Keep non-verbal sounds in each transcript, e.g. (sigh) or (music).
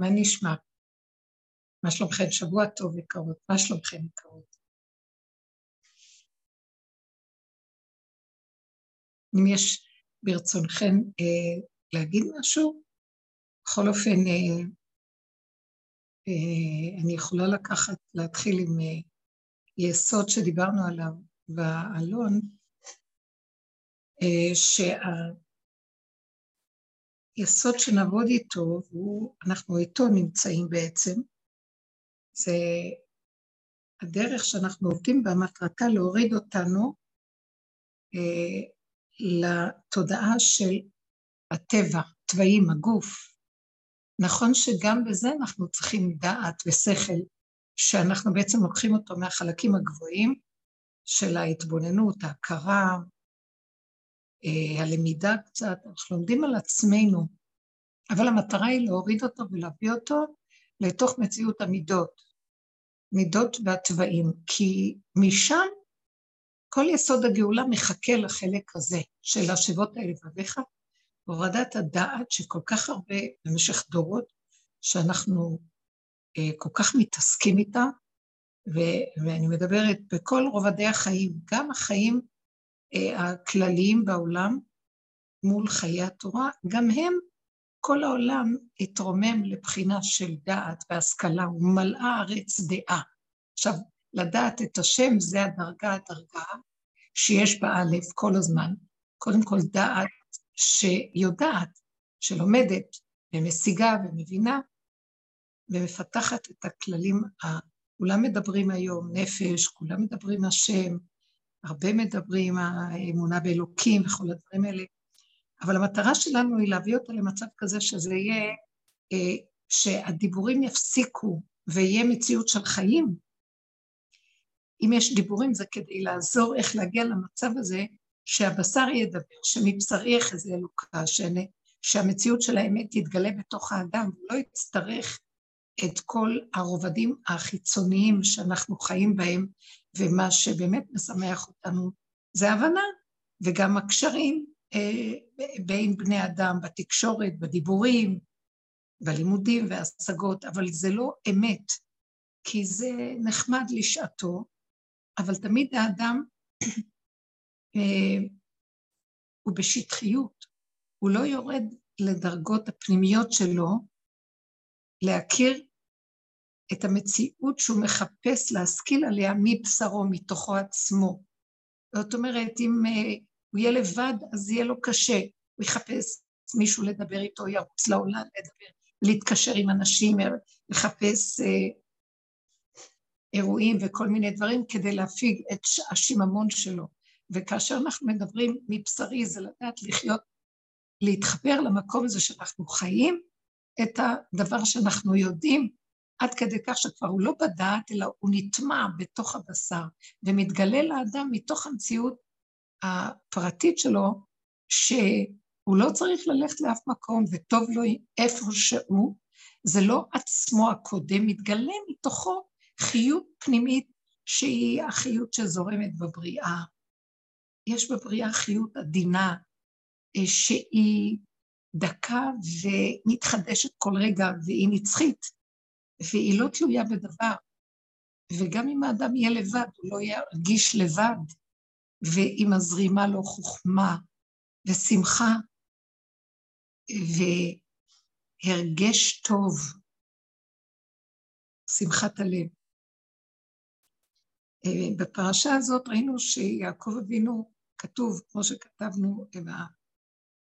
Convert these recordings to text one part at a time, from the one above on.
מה נשמע? מה שלומכם? שבוע טוב יקרות, מה שלומכם יקרות? אם יש ברצונכם אה, להגיד משהו, בכל אופן, אה, אה, אני יכולה לקחת, להתחיל עם אה, יסוד שדיברנו עליו בעלון, אה, שהיסוד שנעבוד איתו, והוא, אנחנו איתו נמצאים בעצם, זה הדרך שאנחנו עובדים בה, מטרתה להוריד אותנו אה, לתודעה של הטבע, תוואים, הגוף. נכון שגם בזה אנחנו צריכים דעת ושכל, שאנחנו בעצם לוקחים אותו מהחלקים הגבוהים של ההתבוננות, ההכרה, הלמידה קצת, אנחנו לומדים על עצמנו, אבל המטרה היא להוריד אותו ולהביא אותו לתוך מציאות המידות, מידות והתוואים, כי משם כל יסוד הגאולה מחכה לחלק הזה של השבות הלבביך, הורדת הדעת שכל כך הרבה במשך דורות, שאנחנו אה, כל כך מתעסקים איתה, ו- ואני מדברת בכל רובדי החיים, גם החיים אה, הכלליים בעולם מול חיי התורה, גם הם, כל העולם התרומם לבחינה של דעת והשכלה, ומלאה הארץ דעה. עכשיו, לדעת את השם זה הדרגה הדרגה שיש באלף כל הזמן. קודם כל דעת שיודעת, שלומדת ומשיגה ומבינה ומפתחת את הכללים, כולם מדברים היום נפש, כולם מדברים השם, הרבה מדברים האמונה באלוקים וכל הדברים האלה, אבל המטרה שלנו היא להביא אותה למצב כזה שזה יהיה, אה, שהדיבורים יפסיקו ויהיה מציאות של חיים, אם יש דיבורים זה כדי לעזור איך להגיע למצב הזה שהבשר ידבר, שמבשרי יחזה אלוקה, שהמציאות של האמת תתגלה בתוך האדם, ולא יצטרך את כל הרובדים החיצוניים שאנחנו חיים בהם, ומה שבאמת משמח אותנו זה הבנה, וגם הקשרים אה, בין בני אדם, בתקשורת, בדיבורים, בלימודים והשגות, אבל זה לא אמת, כי זה נחמד לשעתו, אבל תמיד האדם (coughs) אה, הוא בשטחיות, הוא לא יורד לדרגות הפנימיות שלו להכיר את המציאות שהוא מחפש להשכיל עליה מבשרו, מתוכו עצמו. זאת אומרת, אם uh, הוא יהיה לבד, אז יהיה לו קשה. הוא יחפש מישהו לדבר איתו, ירוץ לעולם לדבר, להתקשר עם אנשים, לחפש uh, אירועים וכל מיני דברים כדי להפיג את השיממון שלו. וכאשר אנחנו מדברים מבשרי, זה לדעת לחיות, להתחבר למקום הזה שאנחנו חיים, את הדבר שאנחנו יודעים, עד כדי כך שכבר הוא לא בדעת, אלא הוא נטמע בתוך הבשר, ומתגלה לאדם מתוך המציאות הפרטית שלו, שהוא לא צריך ללכת לאף מקום, וטוב לו איפה שהוא, זה לא עצמו הקודם, מתגלה מתוכו חיות פנימית שהיא החיות שזורמת בבריאה. יש בבריאה חיות עדינה אה, שהיא דקה ומתחדשת כל רגע והיא נצחית והיא לא תלויה בדבר. וגם אם האדם יהיה לבד, הוא לא ירגיש לבד, ואם מזרימה לו חוכמה ושמחה והרגש טוב, שמחת הלב. אה, בפרשה הזאת ראינו שיעקב אבינו, כתוב, כמו שכתבנו,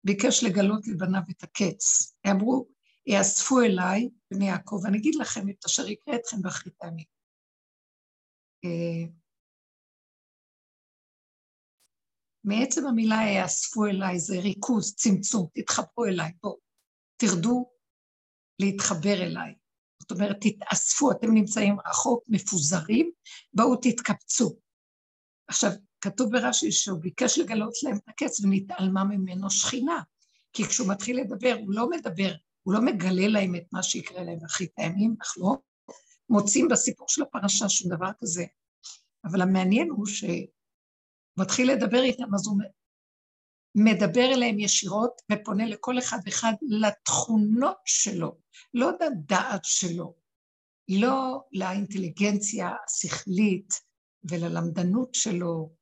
ביקש לגלות לבניו את הקץ. אמרו, יאספו אליי, בני יעקב, אני אגיד לכם את אשר יקרה אתכם באחרית הימים. אה, מעצם המילה יאספו אליי זה ריכוז, צמצום, תתחברו אליי, בואו, תרדו להתחבר אליי. זאת אומרת, תתאספו, אתם נמצאים רחוק, מפוזרים, בואו תתקבצו. עכשיו, כתוב ברש"י שהוא ביקש לגלות להם את הקץ ונתעלמה ממנו שכינה, כי כשהוא מתחיל לדבר, הוא לא מדבר, הוא לא מגלה להם את מה שיקרה להם אחרית הימים, אנחנו לא מוצאים בסיפור של הפרשה שום דבר כזה. אבל המעניין הוא שהוא מתחיל לדבר איתם, אז הוא מדבר אליהם ישירות ופונה לכל אחד ואחד לתכונות שלו, לא לדעת שלו, לא לאינטליגנציה השכלית וללמדנות שלו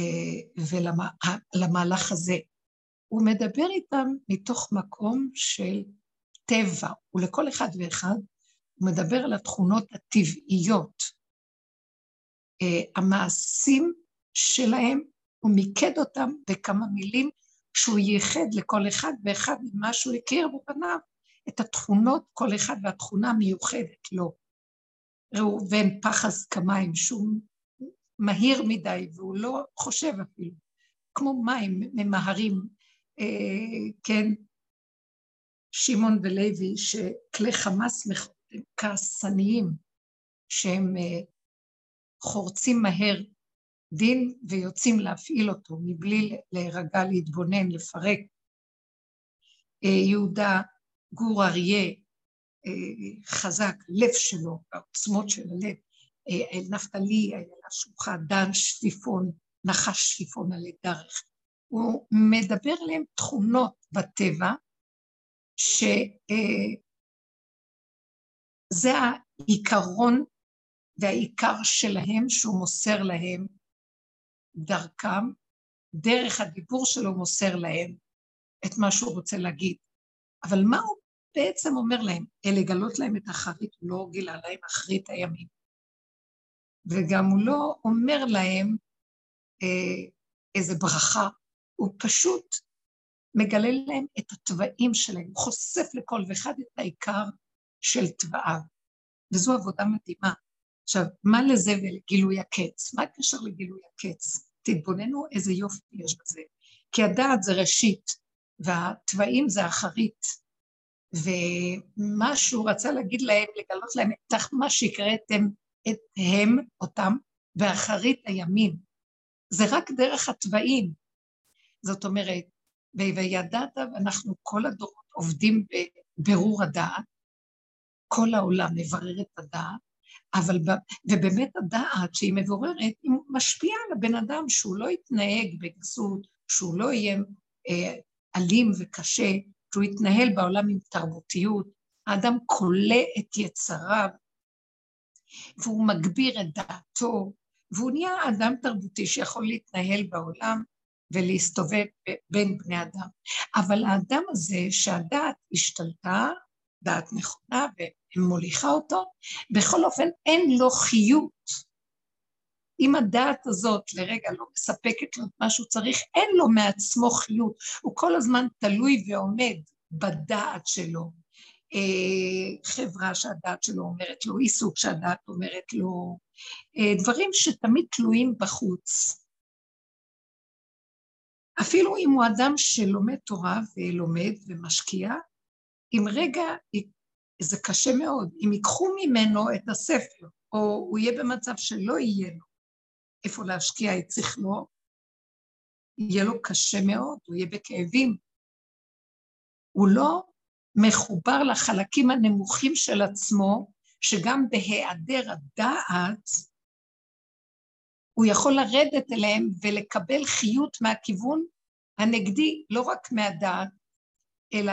אה, ולמהלך הזה. הוא מדבר איתם מתוך מקום של טבע, ולכל אחד ואחד הוא מדבר על התכונות הטבעיות. אה, המעשים שלהם, הוא מיקד אותם בכמה מילים שהוא ייחד לכל אחד ואחד ממה שהוא הכיר בבניו, את התכונות, כל אחד והתכונה המיוחדת לו. ראובן פחז כמיים, שהוא מהיר מדי והוא לא חושב אפילו, כמו מים ממהרים, אה, כן, שמעון ולוי, שכלי חמאס כעסניים, שהם אה, חורצים מהר דין ויוצאים להפעיל אותו מבלי להירגע, להתבונן, לפרק. אה, יהודה גור אריה, אה, חזק, לב שלו, העוצמות של הלב, אל נפתלי, איילה שלוחה, דן שפיפון, נחש שפיפון עלי דרך. הוא מדבר עליהם תכונות בטבע, שזה העיקרון והעיקר שלהם שהוא מוסר להם דרכם, דרך הדיבור שלו מוסר להם את מה שהוא רוצה להגיד. אבל מה הוא בעצם אומר להם? לגלות להם את האחרית, הוא לא גילה להם אחרית הימים. וגם הוא לא אומר להם אה, איזה ברכה, הוא פשוט מגלה להם את התוואים שלהם, חושף לכל ואחד את העיקר של תוואיו. וזו עבודה מדהימה. עכשיו, מה לזה ולגילוי הקץ? מה הקשר לגילוי הקץ? תתבוננו איזה יופי יש בזה. כי הדעת זה ראשית, והתוואים זה אחרית. ומה שהוא רצה להגיד להם, לגלות להם את מה שהקראתם את הם, אותם, באחרית הימים. זה רק דרך התוואים. זאת אומרת, וידעת, ואנחנו כל הדורות עובדים בבירור הדעת, כל העולם מברר את הדעת, אבל, ובאמת הדעת שהיא מבוררת, היא משפיעה על הבן אדם שהוא לא יתנהג בגסות, שהוא לא יהיה אה, אלים וקשה, שהוא יתנהל בעולם עם תרבותיות. האדם כולא את יצריו, והוא מגביר את דעתו, והוא נהיה אדם תרבותי שיכול להתנהל בעולם ולהסתובב בין בני אדם. אבל האדם הזה שהדעת השתלטה, דעת נכונה ומוליכה אותו, בכל אופן אין לו חיות. אם הדעת הזאת לרגע לא מספקת לו את מה שהוא צריך, אין לו מעצמו חיות. הוא כל הזמן תלוי ועומד בדעת שלו. אה, חברה שהדעת שלו אומרת לו, עיסוק שהדעת אומרת לו, אה, דברים שתמיד תלויים בחוץ. אפילו אם הוא אדם שלומד תורה ולומד ומשקיע, אם רגע, זה קשה מאוד, אם ייקחו ממנו את הספר, או הוא יהיה במצב שלא יהיה לו איפה להשקיע את שכלו, יהיה לו קשה מאוד, הוא יהיה בכאבים. הוא לא מחובר לחלקים הנמוכים של עצמו, שגם בהיעדר הדעת, הוא יכול לרדת אליהם ולקבל חיות מהכיוון הנגדי, לא רק מהדעת, אלא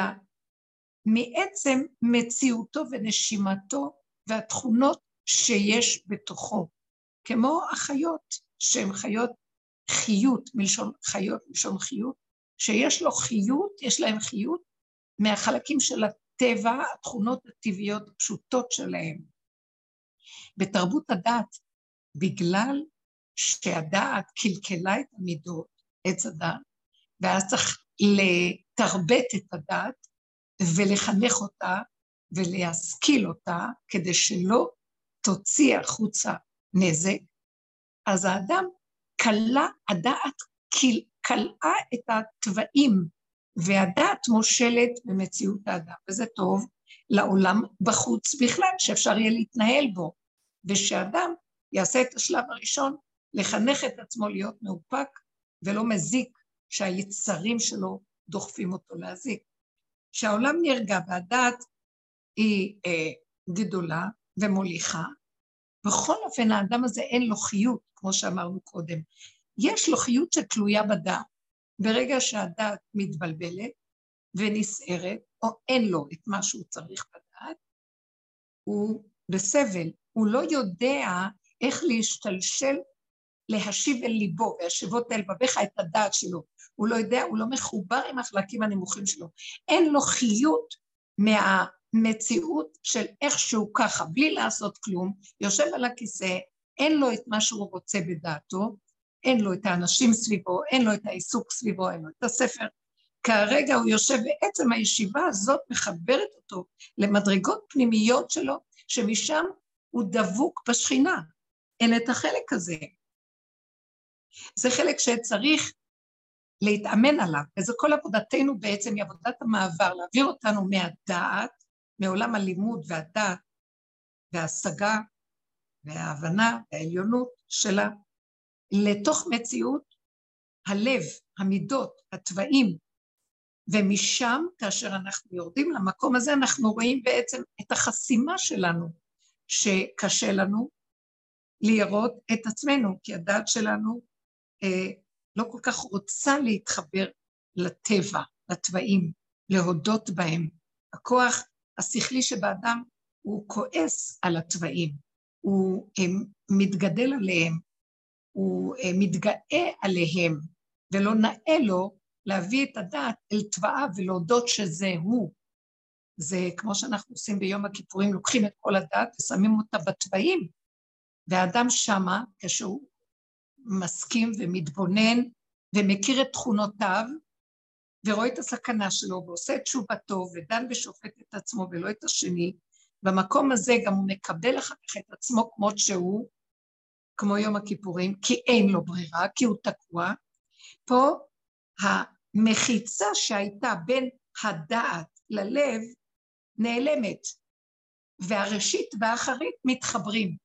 מעצם מציאותו ונשימתו והתכונות שיש בתוכו, כמו החיות, שהן חיות חיות, מלשון חיות, מלשון חיות, שיש לו חיות, יש להם חיות מהחלקים של הטבע, התכונות הטבעיות הפשוטות שלהם. בתרבות הדת, בגלל שהדעת קלקלה את המידות, עץ הדעת, ואז צריך לתרבט את הדעת ולחנך אותה ולהשכיל אותה כדי שלא תוציא החוצה נזק, אז האדם כלה, הדעת כלאה את התוואים, והדעת מושלת במציאות האדם, וזה טוב לעולם בחוץ בכלל, שאפשר יהיה להתנהל בו, ושאדם יעשה את השלב הראשון, לחנך את עצמו להיות מאופק ולא מזיק שהיצרים שלו דוחפים אותו להזיק. שהעולם נרגע והדעת היא אה, גדולה ומוליכה, בכל אופן האדם הזה אין לו חיות, כמו שאמרנו קודם. יש לו חיות שתלויה בדעת. ברגע שהדעת מתבלבלת ונסערת, או אין לו את מה שהוא צריך לדעת, הוא בסבל, הוא לא יודע איך להשתלשל, להשיב אל ליבו, והשיבות אל בביך את הדעת שלו. הוא לא יודע, הוא לא מחובר עם החלקים הנמוכים שלו. אין לו חיות מהמציאות של איכשהו ככה, בלי לעשות כלום, יושב על הכיסא, אין לו את מה שהוא רוצה בדעתו, אין לו את האנשים סביבו, אין לו את העיסוק סביבו, אין לו את הספר. כרגע הוא יושב, בעצם הישיבה הזאת מחברת אותו למדרגות פנימיות שלו, שמשם הוא דבוק בשכינה. אין את החלק הזה. זה חלק שצריך להתאמן עליו, וזה כל עבודתנו בעצם, היא עבודת המעבר, להעביר אותנו מהדעת, מעולם הלימוד והדעת וההשגה וההבנה והעליונות שלה, לתוך מציאות הלב, המידות, התוואים, ומשם, כאשר אנחנו יורדים למקום הזה, אנחנו רואים בעצם את החסימה שלנו, שקשה לנו לראות את עצמנו, כי הדעת שלנו לא כל כך רוצה להתחבר לטבע, לתוואים, להודות בהם. הכוח השכלי שבאדם הוא כועס על התוואים, הוא מתגדל עליהם, הוא אה, מתגאה עליהם, ולא נאה לו להביא את הדעת אל תוואה ולהודות שזה הוא. זה כמו שאנחנו עושים ביום הכיפורים, לוקחים את כל הדעת ושמים אותה בתוואים, והאדם שמה, כשהוא מסכים ומתבונן ומכיר את תכונותיו, ורואה את הסכנה שלו ועושה את תשובתו ודן ושופט את עצמו ולא את השני, במקום הזה גם הוא מקבל אחר כך את עצמו כמות שהוא, כמו יום הכיפורים, כי אין לו ברירה, כי הוא תקוע. פה המחיצה שהייתה בין הדעת ללב נעלמת, והראשית והאחרית מתחברים.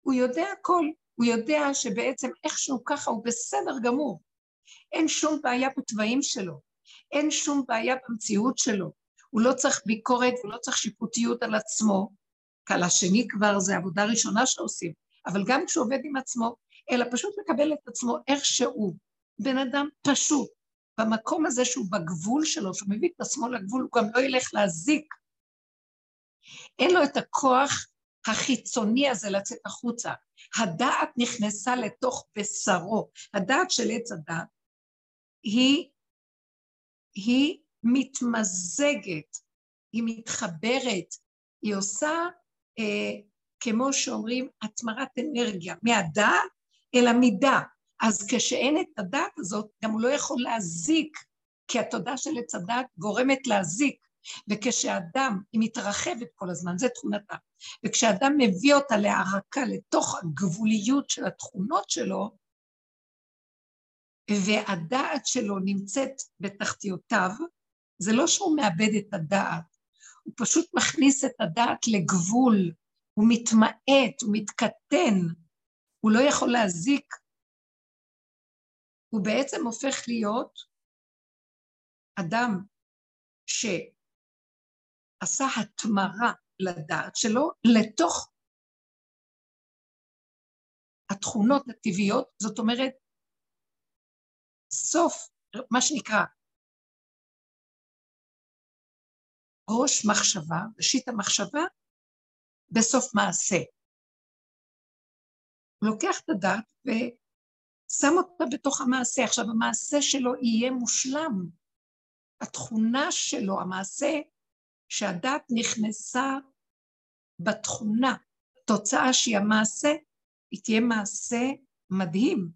הוא יודע הכל, הוא יודע שבעצם איכשהו ככה הוא בסדר גמור. אין שום בעיה בתוואים שלו, אין שום בעיה במציאות שלו. הוא לא צריך ביקורת הוא לא צריך שיפוטיות על עצמו, על השני כבר זה עבודה ראשונה שעושים, אבל גם כשהוא עובד עם עצמו, אלא פשוט מקבל את עצמו איך שהוא. בן אדם פשוט, במקום הזה שהוא בגבול שלו, שהוא מביא את עצמו לגבול, הוא גם לא ילך להזיק. אין לו את הכוח החיצוני הזה לצאת החוצה. הדעת נכנסה לתוך בשרו. הדעת של עץ הדת היא, היא מתמזגת, היא מתחברת, היא עושה, אה, כמו שאומרים, התמרת אנרגיה, מהדעת אל המידה. אז כשאין את הדעת הזאת, גם הוא לא יכול להזיק, כי התודה של עץ הדעת גורמת להזיק. וכשאדם, היא מתרחבת כל הזמן, זה תכונתה. וכשאדם מביא אותה להערקה לתוך הגבוליות של התכונות שלו, והדעת שלו נמצאת בתחתיותיו, זה לא שהוא מאבד את הדעת, הוא פשוט מכניס את הדעת לגבול, הוא מתמעט, הוא מתקטן, הוא לא יכול להזיק. הוא בעצם הופך להיות אדם שעשה התמרה לדעת שלו לתוך התכונות הטבעיות, זאת אומרת, סוף, מה שנקרא, ראש מחשבה, ראשית המחשבה, בסוף מעשה. הוא לוקח את הדעת ושם אותה בתוך המעשה. עכשיו, המעשה שלו יהיה מושלם. התכונה שלו, המעשה, שהדעת נכנסה בתכונה, תוצאה שהיא המעשה, היא תהיה מעשה מדהים,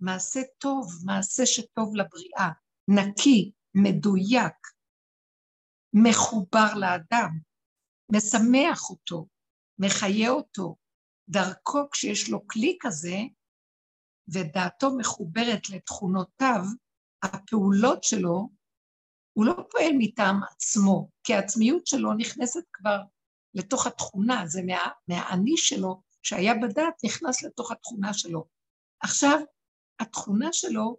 מעשה טוב, מעשה שטוב לבריאה, נקי, מדויק, מחובר לאדם, משמח אותו, מחיה אותו. דרכו, כשיש לו כלי כזה, ודעתו מחוברת לתכונותיו, הפעולות שלו, הוא לא פועל מטעם עצמו, כי העצמיות שלו נכנסת כבר לתוך התכונה, זה מה, מהאני שלו, שהיה בדעת, נכנס לתוך התכונה שלו. עכשיו, התכונה שלו,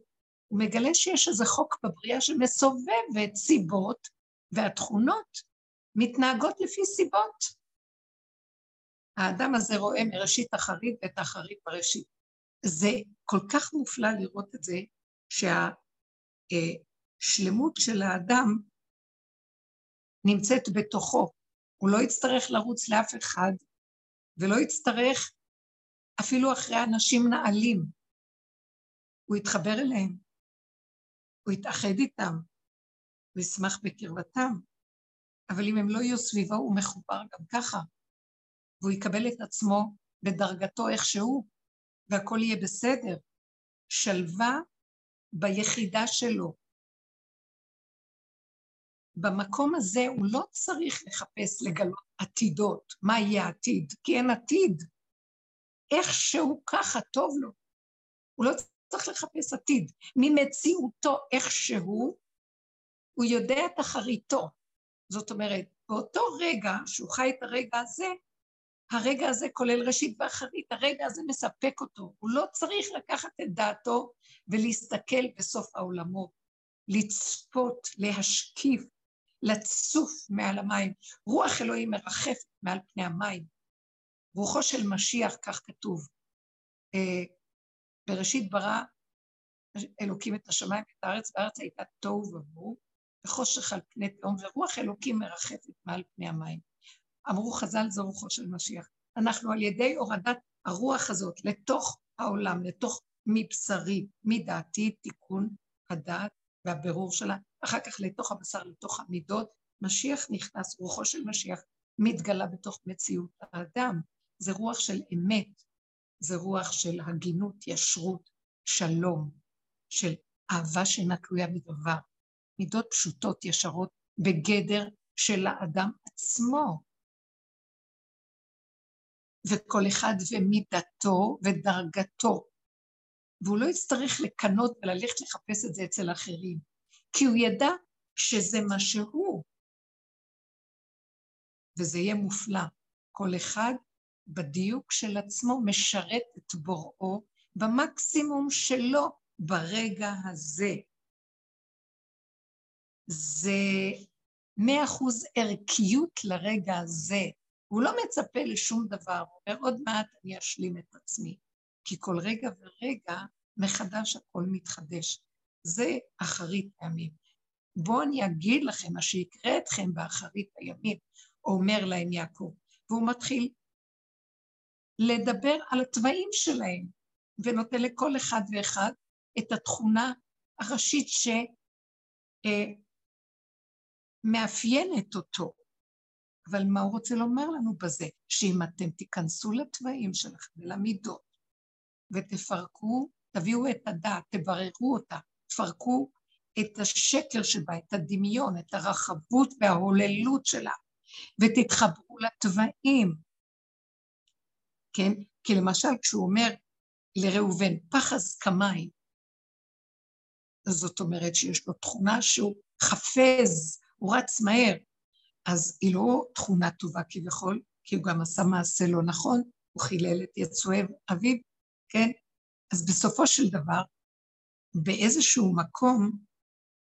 הוא מגלה שיש איזה חוק בבריאה שמסובבת סיבות והתכונות מתנהגות לפי סיבות. האדם הזה רואה מראשית אחרית ואת האחרית בראשית. זה כל כך מופלא לראות את זה, שהשלמות של האדם נמצאת בתוכו. הוא לא יצטרך לרוץ לאף אחד, ולא יצטרך אפילו אחרי אנשים נעלים. הוא יתחבר אליהם, הוא יתאחד איתם, הוא ישמח בקרבתם, אבל אם הם לא יהיו סביבו, הוא מחובר גם ככה, והוא יקבל את עצמו בדרגתו איכשהו, והכל יהיה בסדר. שלווה ביחידה שלו. במקום הזה הוא לא צריך לחפש לגלות עתידות, מה יהיה העתיד, כי אין עתיד. איכשהו ככה טוב לו. הוא לא צריך לחפש עתיד. ממציאותו איכשהו, הוא יודע את אחריתו. זאת אומרת, באותו רגע שהוא חי את הרגע הזה, הרגע הזה כולל ראשית ואחרית, הרגע הזה מספק אותו. הוא לא צריך לקחת את דעתו ולהסתכל בסוף העולמות, לצפות, להשקיף, לצוף מעל המים. רוח אלוהים מרחפת מעל פני המים. רוחו של משיח, כך כתוב. אה, בראשית ברא אלוקים את השמיים ואת הארץ, והארץ הייתה תוהו ובוהו, וחושך על פני תהום, ורוח אלוקים מרחפת מעל פני המים. אמרו חז"ל זו רוחו של משיח. אנחנו על ידי הורדת הרוח הזאת לתוך העולם, לתוך מבשרי, מדעתי, תיקון הדעת והבירור שלה, אחר כך לתוך הבשר, לתוך המידות, משיח נכנס, רוחו של משיח מתגלה בתוך מציאות האדם. זה רוח של אמת, זה רוח של הגינות, ישרות, שלום, של אהבה שאינה תלויה בדבר. מידות פשוטות, ישרות, בגדר של האדם עצמו. וכל אחד ומידתו ודרגתו. והוא לא יצטרך לקנות וללכת לחפש את זה אצל אחרים, כי הוא ידע שזה מה שהוא. וזה יהיה מופלא. כל אחד בדיוק של עצמו משרת את בוראו במקסימום שלו ברגע הזה. זה מאה אחוז ערכיות לרגע הזה. הוא לא מצפה לשום דבר, הוא אומר, עוד מעט אני אשלים את עצמי. כי כל רגע ורגע מחדש הכל מתחדש. זה אחרית הימים. בואו אני אגיד לכם מה שיקרה אתכם באחרית הימים, אומר להם יעקב. והוא מתחיל לדבר על התוואים שלהם, ונותן לכל אחד ואחד את התכונה הראשית שמאפיינת אותו. אבל מה הוא רוצה לומר לנו בזה? שאם אתם תיכנסו לתוואים שלכם ולמידות, ותפרקו, תביאו את הדעת, תבררו אותה, תפרקו את השקר שבה, את הדמיון, את הרחבות וההוללות שלה, ותתחברו לתוואים. כן? כי למשל כשהוא אומר לראובן, פחז כמיים, זאת אומרת שיש לו תכונה שהוא חפז, הוא רץ מהר, אז היא לא תכונה טובה כביכול, כי הוא גם עשה מעשה לא נכון, הוא חילל את יצואי אביו, כן? אז בסופו של דבר, באיזשהו מקום,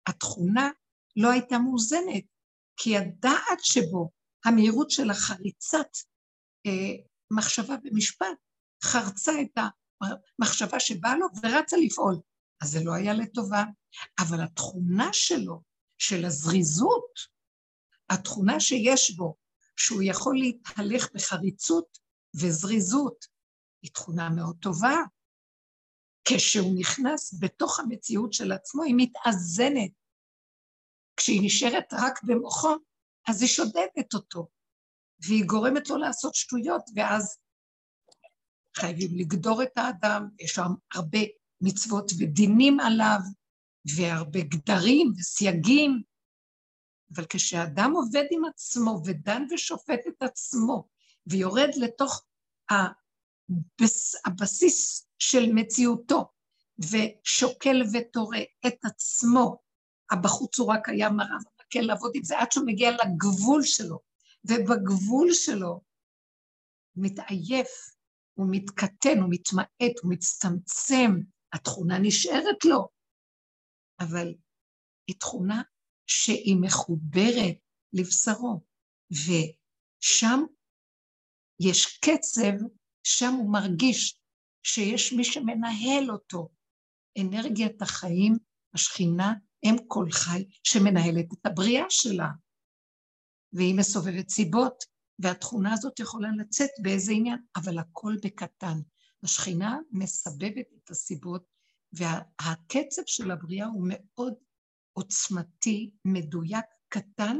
התכונה לא הייתה מאוזנת, כי הדעת שבו, המהירות של החריצת אה, מחשבה במשפט, חרצה את המחשבה שבאה לו ורצה לפעול. אז זה לא היה לטובה. אבל התכונה שלו, של הזריזות, התכונה שיש בו, שהוא יכול להתהלך בחריצות וזריזות, היא תכונה מאוד טובה. כשהוא נכנס בתוך המציאות של עצמו, היא מתאזנת. כשהיא נשארת רק במוחו, אז היא שודדת אותו, והיא גורמת לו לעשות שטויות, ואז חייבים לגדור את האדם, יש שם הרבה מצוות ודינים עליו, והרבה גדרים וסייגים, אבל כשאדם עובד עם עצמו ודן ושופט את עצמו, ויורד לתוך הבס, הבסיס של מציאותו, ושוקל ותורה את עצמו, הבחוץ הוא רק היה מראה ומקל לעבוד עם זה עד שהוא מגיע לגבול שלו, ובגבול שלו מתעייף, הוא מתקטן, הוא מתמעט, הוא מצטמצם, התכונה נשארת לו, אבל היא תכונה שהיא מחוברת לבשרו, ושם יש קצב, שם הוא מרגיש שיש מי שמנהל אותו, אנרגיית החיים, השכינה, אם כל חי, שמנהלת את הבריאה שלה. והיא מסובבת סיבות, והתכונה הזאת יכולה לצאת באיזה עניין, אבל הכל בקטן. השכינה מסבבת את הסיבות, והקצב של הבריאה הוא מאוד עוצמתי, מדויק, קטן,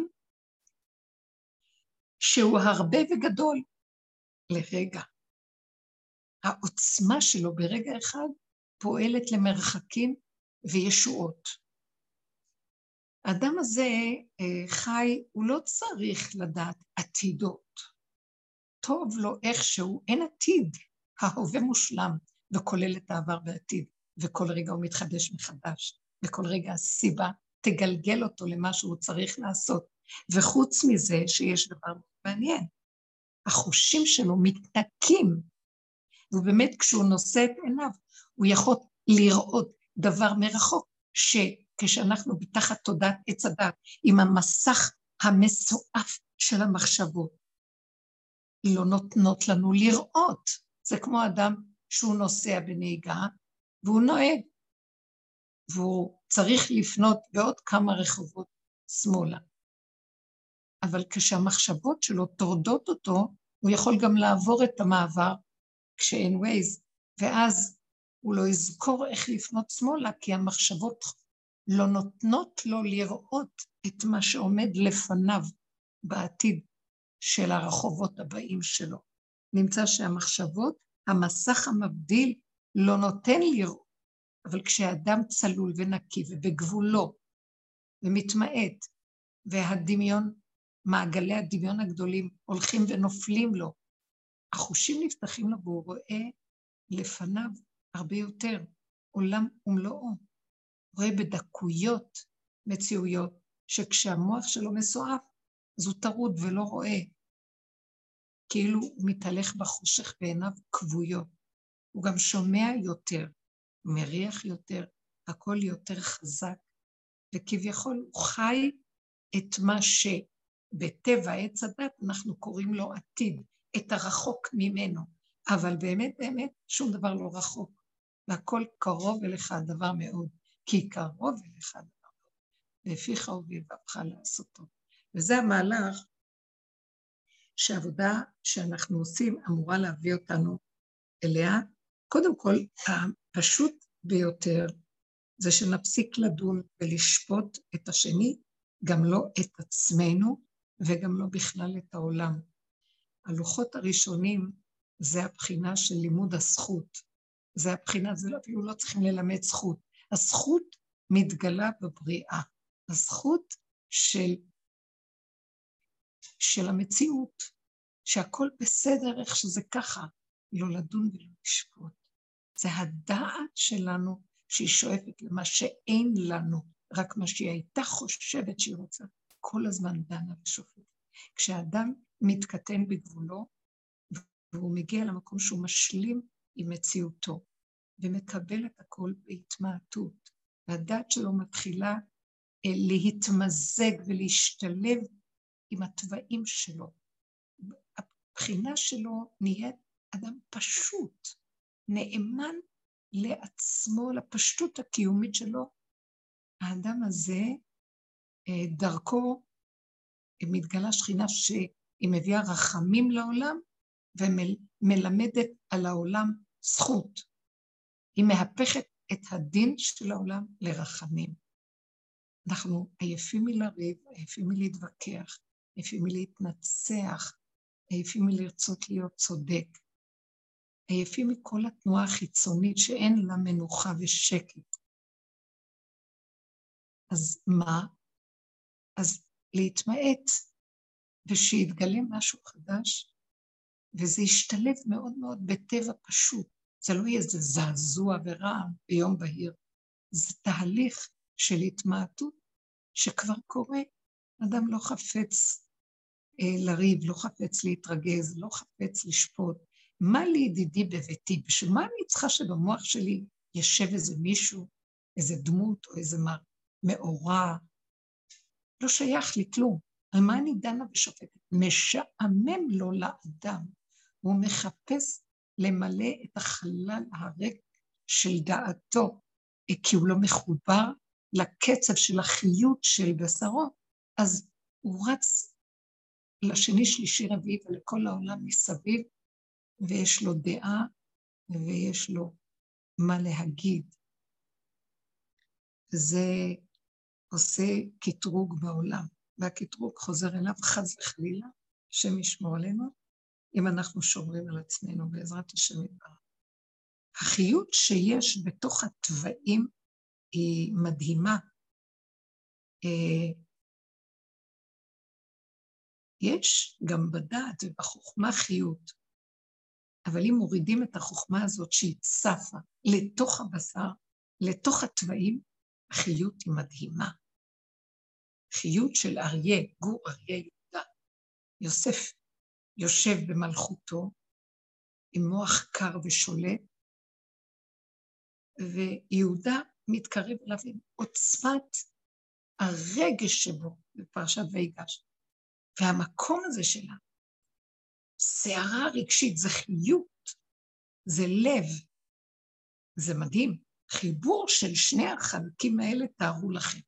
שהוא הרבה וגדול לרגע. העוצמה שלו ברגע אחד פועלת למרחקים וישועות. האדם הזה אה, חי, הוא לא צריך לדעת עתידות. טוב לו איכשהו, אין עתיד. ההווה מושלם וכולל את העבר והעתיד, וכל רגע הוא מתחדש מחדש, וכל רגע הסיבה תגלגל אותו למה שהוא צריך לעשות. וחוץ מזה, שיש דבר מעניין, החושים שלו מתנקים, ובאמת כשהוא נושא את עיניו, הוא יכול לראות דבר מרחוק, שכשאנחנו בתחת תודעת עץ הדת, עם המסך המסועף של המחשבות, לא נותנות לנו לראות. זה כמו אדם שהוא נוסע בנהיגה, והוא נוהג, והוא צריך לפנות בעוד כמה רחובות שמאלה. אבל כשהמחשבות שלו טורדות אותו, הוא יכול גם לעבור את המעבר כשאין ווייז, ואז הוא לא יזכור איך לפנות שמאלה, כי המחשבות לא נותנות לו לראות את מה שעומד לפניו בעתיד של הרחובות הבאים שלו. נמצא שהמחשבות, המסך המבדיל, לא נותן לראות, אבל כשאדם צלול ונקי ובגבולו ומתמעט, והדמיון, מעגלי הדמיון הגדולים הולכים ונופלים לו, החושים נפתחים לו והוא רואה לפניו הרבה יותר, עולם ומלואו. רואה בדקויות מציאויות, שכשהמוח שלו מסועף, אז הוא טרוד ולא רואה. כאילו הוא מתהלך בחושך בעיניו כבויות. הוא גם שומע יותר, מריח יותר, הכל יותר חזק, וכביכול הוא חי את מה שבטבע עץ הדת אנחנו קוראים לו עתיד, את הרחוק ממנו. אבל באמת באמת שום דבר לא רחוק, והכל קרוב אליך הדבר מאוד, כי קרוב אליך הדבר מאוד, והפיך ובלבבך לעשותו. וזה המהלך שהעבודה שאנחנו עושים אמורה להביא אותנו אליה. קודם כל, הפשוט ביותר זה שנפסיק לדון ולשפוט את השני, גם לא את עצמנו וגם לא בכלל את העולם. הלוחות הראשונים זה הבחינה של לימוד הזכות. זה הבחינה, זה לא, אפילו לא צריכים ללמד זכות. הזכות מתגלה בבריאה. הזכות של, של המציאות, שהכל בסדר איך שזה ככה, לא לדון ולא לשפוט. זה הדעת שלנו שהיא שואפת למה שאין לנו, רק מה שהיא הייתה חושבת שהיא רוצה, כל הזמן דנה ושופטת. כשאדם מתקטן בגבולו, והוא מגיע למקום שהוא משלים עם מציאותו, ומקבל את הכל בהתמעטות, והדת שלו מתחילה אה, להתמזג ולהשתלב עם התוואים שלו. הבחינה שלו נהיית אדם פשוט, נאמן לעצמו, לפשטות הקיומית שלו. האדם הזה, אה, דרכו מתגלה שכינה שהיא מביאה רחמים לעולם ומלמדת על העולם זכות. היא מהפכת את הדין של העולם לרחמים. אנחנו עייפים מלריב, עייפים מלהתווכח, עייפים מלהתנצח, עייפים מלרצות להיות צודק, עייפים מכל התנועה החיצונית שאין לה מנוחה ושקט. אז מה? אז להתמעט ושיתגלה משהו חדש, וזה ישתלב מאוד מאוד בטבע פשוט. זה לא יהיה איזה זעזוע ורעם ביום בהיר, זה תהליך של התמעטות שכבר קורה. אדם לא חפץ אה, לריב, לא חפץ להתרגז, לא חפץ לשפוט. מה לי ידידי בביתי? בשביל מה אני צריכה שבמוח שלי יושב איזה מישהו, איזה דמות או איזה מאורע לא שייך לי כלום. על מה אני דנה ושופטת? משעמם לו לאדם. הוא מחפש למלא את החלל הריק של דעתו, כי הוא לא מחובר לקצב של החיות של בשרו, אז הוא רץ לשני, שלישי, רביעי ולכל העולם מסביב, ויש לו דעה ויש לו מה להגיד. זה עושה קטרוג בעולם, והקטרוג חוזר אליו חס וחלילה, השם ישמור עלינו, אם אנחנו שומרים על עצמנו בעזרת השם יתברך. החיות שיש בתוך התוואים היא מדהימה. אה, יש גם בדעת ובחוכמה חיות, אבל אם מורידים את החוכמה הזאת שהיא צפה לתוך הבשר, לתוך התוואים, החיות היא מדהימה. חיות של אריה, גור אריה יהודה. יוסף יושב במלכותו עם מוח קר ושולט, ויהודה מתקרב אליו עם עוצמת הרגש שבו בפרשת ויגש. והמקום הזה שלה, סערה רגשית, זה חיות, זה לב, זה מדהים. חיבור של שני החלקים האלה, תארו לכם.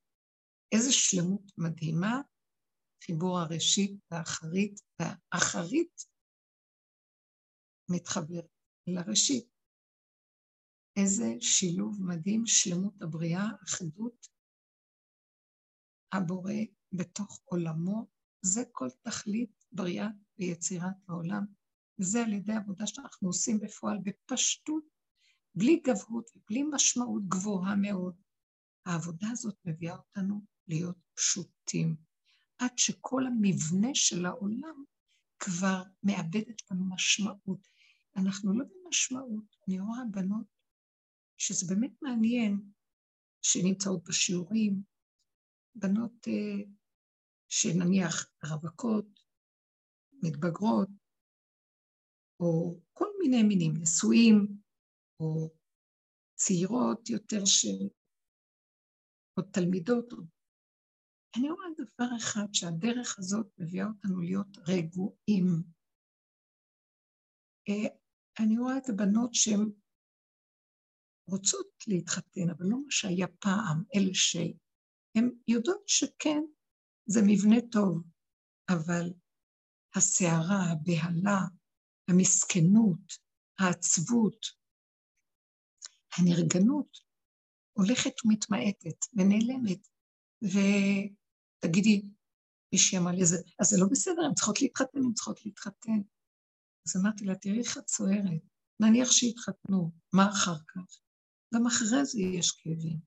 איזה שלמות מדהימה, חיבור הראשית והאחרית, והאחרית מתחבר לראשית. איזה שילוב מדהים, שלמות הבריאה, אחדות הבורא בתוך עולמו, זה כל תכלית בריאה ויצירת העולם. וזה על ידי עבודה שאנחנו עושים בפועל בפשטות, בלי גבהות ובלי משמעות גבוהה מאוד. העבודה הזאת מביאה אותנו להיות פשוטים, עד שכל המבנה של העולם כבר מאבד את המשמעות. אנחנו לא במשמעות, אני רואה בנות שזה באמת מעניין, שנמצאות בשיעורים, בנות אה, שנניח רווקות, מתבגרות, או כל מיני מינים, נשואים, או צעירות יותר של... או תלמידות. או... אני רואה דבר אחד, שהדרך הזאת מביאה אותנו להיות רגועים. אה, אני רואה את הבנות שהן רוצות להתחתן, אבל לא מה שהיה פעם, אלה שהן יודעות שכן, זה מבנה טוב, אבל הסערה, הבהלה, המסכנות, העצבות, הנרגנות הולכת ומתמעטת ונעלמת. ותגידי, מישהי אמרה לי, אז זה לא בסדר, הן צריכות להתחתן, הן צריכות להתחתן. אז אמרתי לה, תראי איך את סוערת, נניח שיתחתנו, מה אחר כך? גם אחרי זה יש כאבים,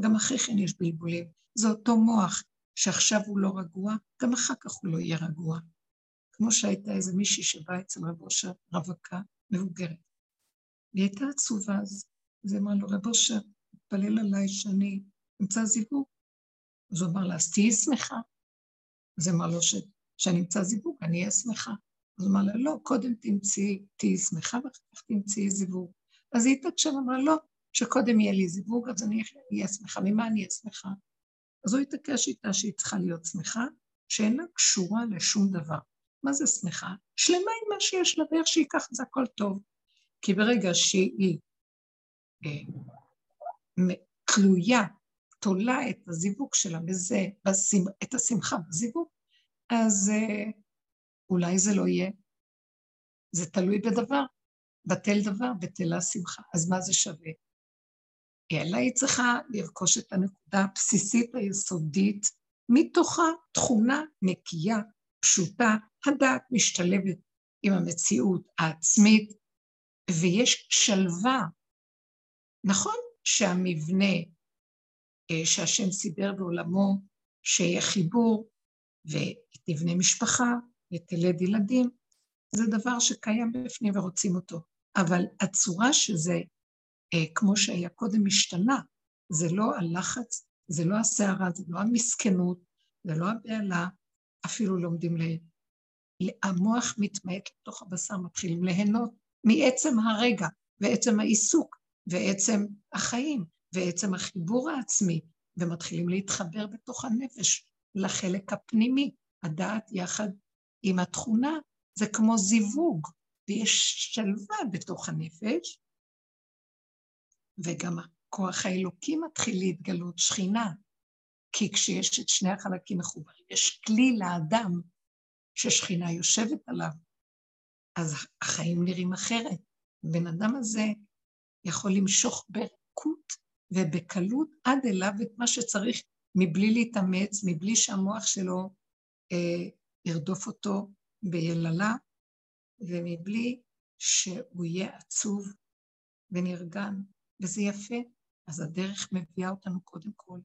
גם אחרי כן יש בלבולים. זה אותו מוח שעכשיו הוא לא רגוע, גם אחר כך הוא לא יהיה רגוע. כמו שהייתה איזה מישהי שבאה אצל רב אושר, רווקה, מבוגרת. והיא הייתה עצובה אז, אז היא אמרה לו, רב אושר, תתפלל עליי שאני אמצא זיווג. אז הוא אמר לה, אז תהיי שמחה. אז היא אמרה לו, ש... שאני אמצא זיווג, אני אהיה שמחה. אז הוא אמר לה, לא, קודם תמצאי, תהיי שמחה ואחר כך תמצאי זיווג. אז היא התעקשה ואמרה, לא, שקודם יהיה לי זיווג, אז אני אהיה שמחה. ממה אני אהיה שמחה? אז הוא התעקש איתה שהיא צריכה להיות שמחה, שאינה קשורה לשום דבר. מה זה שמחה? שלמה עם מה שיש לה ואיך שהיא ככה זה הכל טוב. כי ברגע שהיא אה, תלויה, תולה את הזיווג שלה בזה, בשימ, את השמחה בזיווג, אז אה, אולי זה לא יהיה. זה תלוי בדבר. בטל דבר, בטלה שמחה. אז מה זה שווה? אלא היא צריכה לרכוש את הנקודה הבסיסית היסודית, מתוכה תכונה נקייה, פשוטה, הדעת משתלבת עם המציאות העצמית, ויש שלווה. נכון שהמבנה שהשם סידר בעולמו, שיהיה חיבור ותבנה משפחה ותלד ילדים, זה דבר שקיים בפנים ורוצים אותו. אבל הצורה שזה אה, כמו שהיה קודם משתנה. זה לא הלחץ, זה לא הסערה, זה לא המסכנות, זה לא הבהלה, אפילו לומדים ל... המוח מתמעט לתוך הבשר, מתחילים ליהנות מעצם הרגע, ועצם העיסוק, ועצם החיים, ועצם החיבור העצמי, ומתחילים להתחבר בתוך הנפש לחלק הפנימי. הדעת יחד עם התכונה זה כמו זיווג, ויש שלווה בתוך הנפש, וגם כוח האלוקים מתחיל להתגלות, שכינה. כי כשיש את שני החלקים מחוברים, יש כלי לאדם ששכינה יושבת עליו, אז החיים נראים אחרת. בן אדם הזה יכול למשוך ברכות ובקלות עד אליו את מה שצריך, מבלי להתאמץ, מבלי שהמוח שלו אה, ירדוף אותו ביללה, ומבלי שהוא יהיה עצוב ונרגן, וזה יפה. אז הדרך מביאה אותנו קודם כל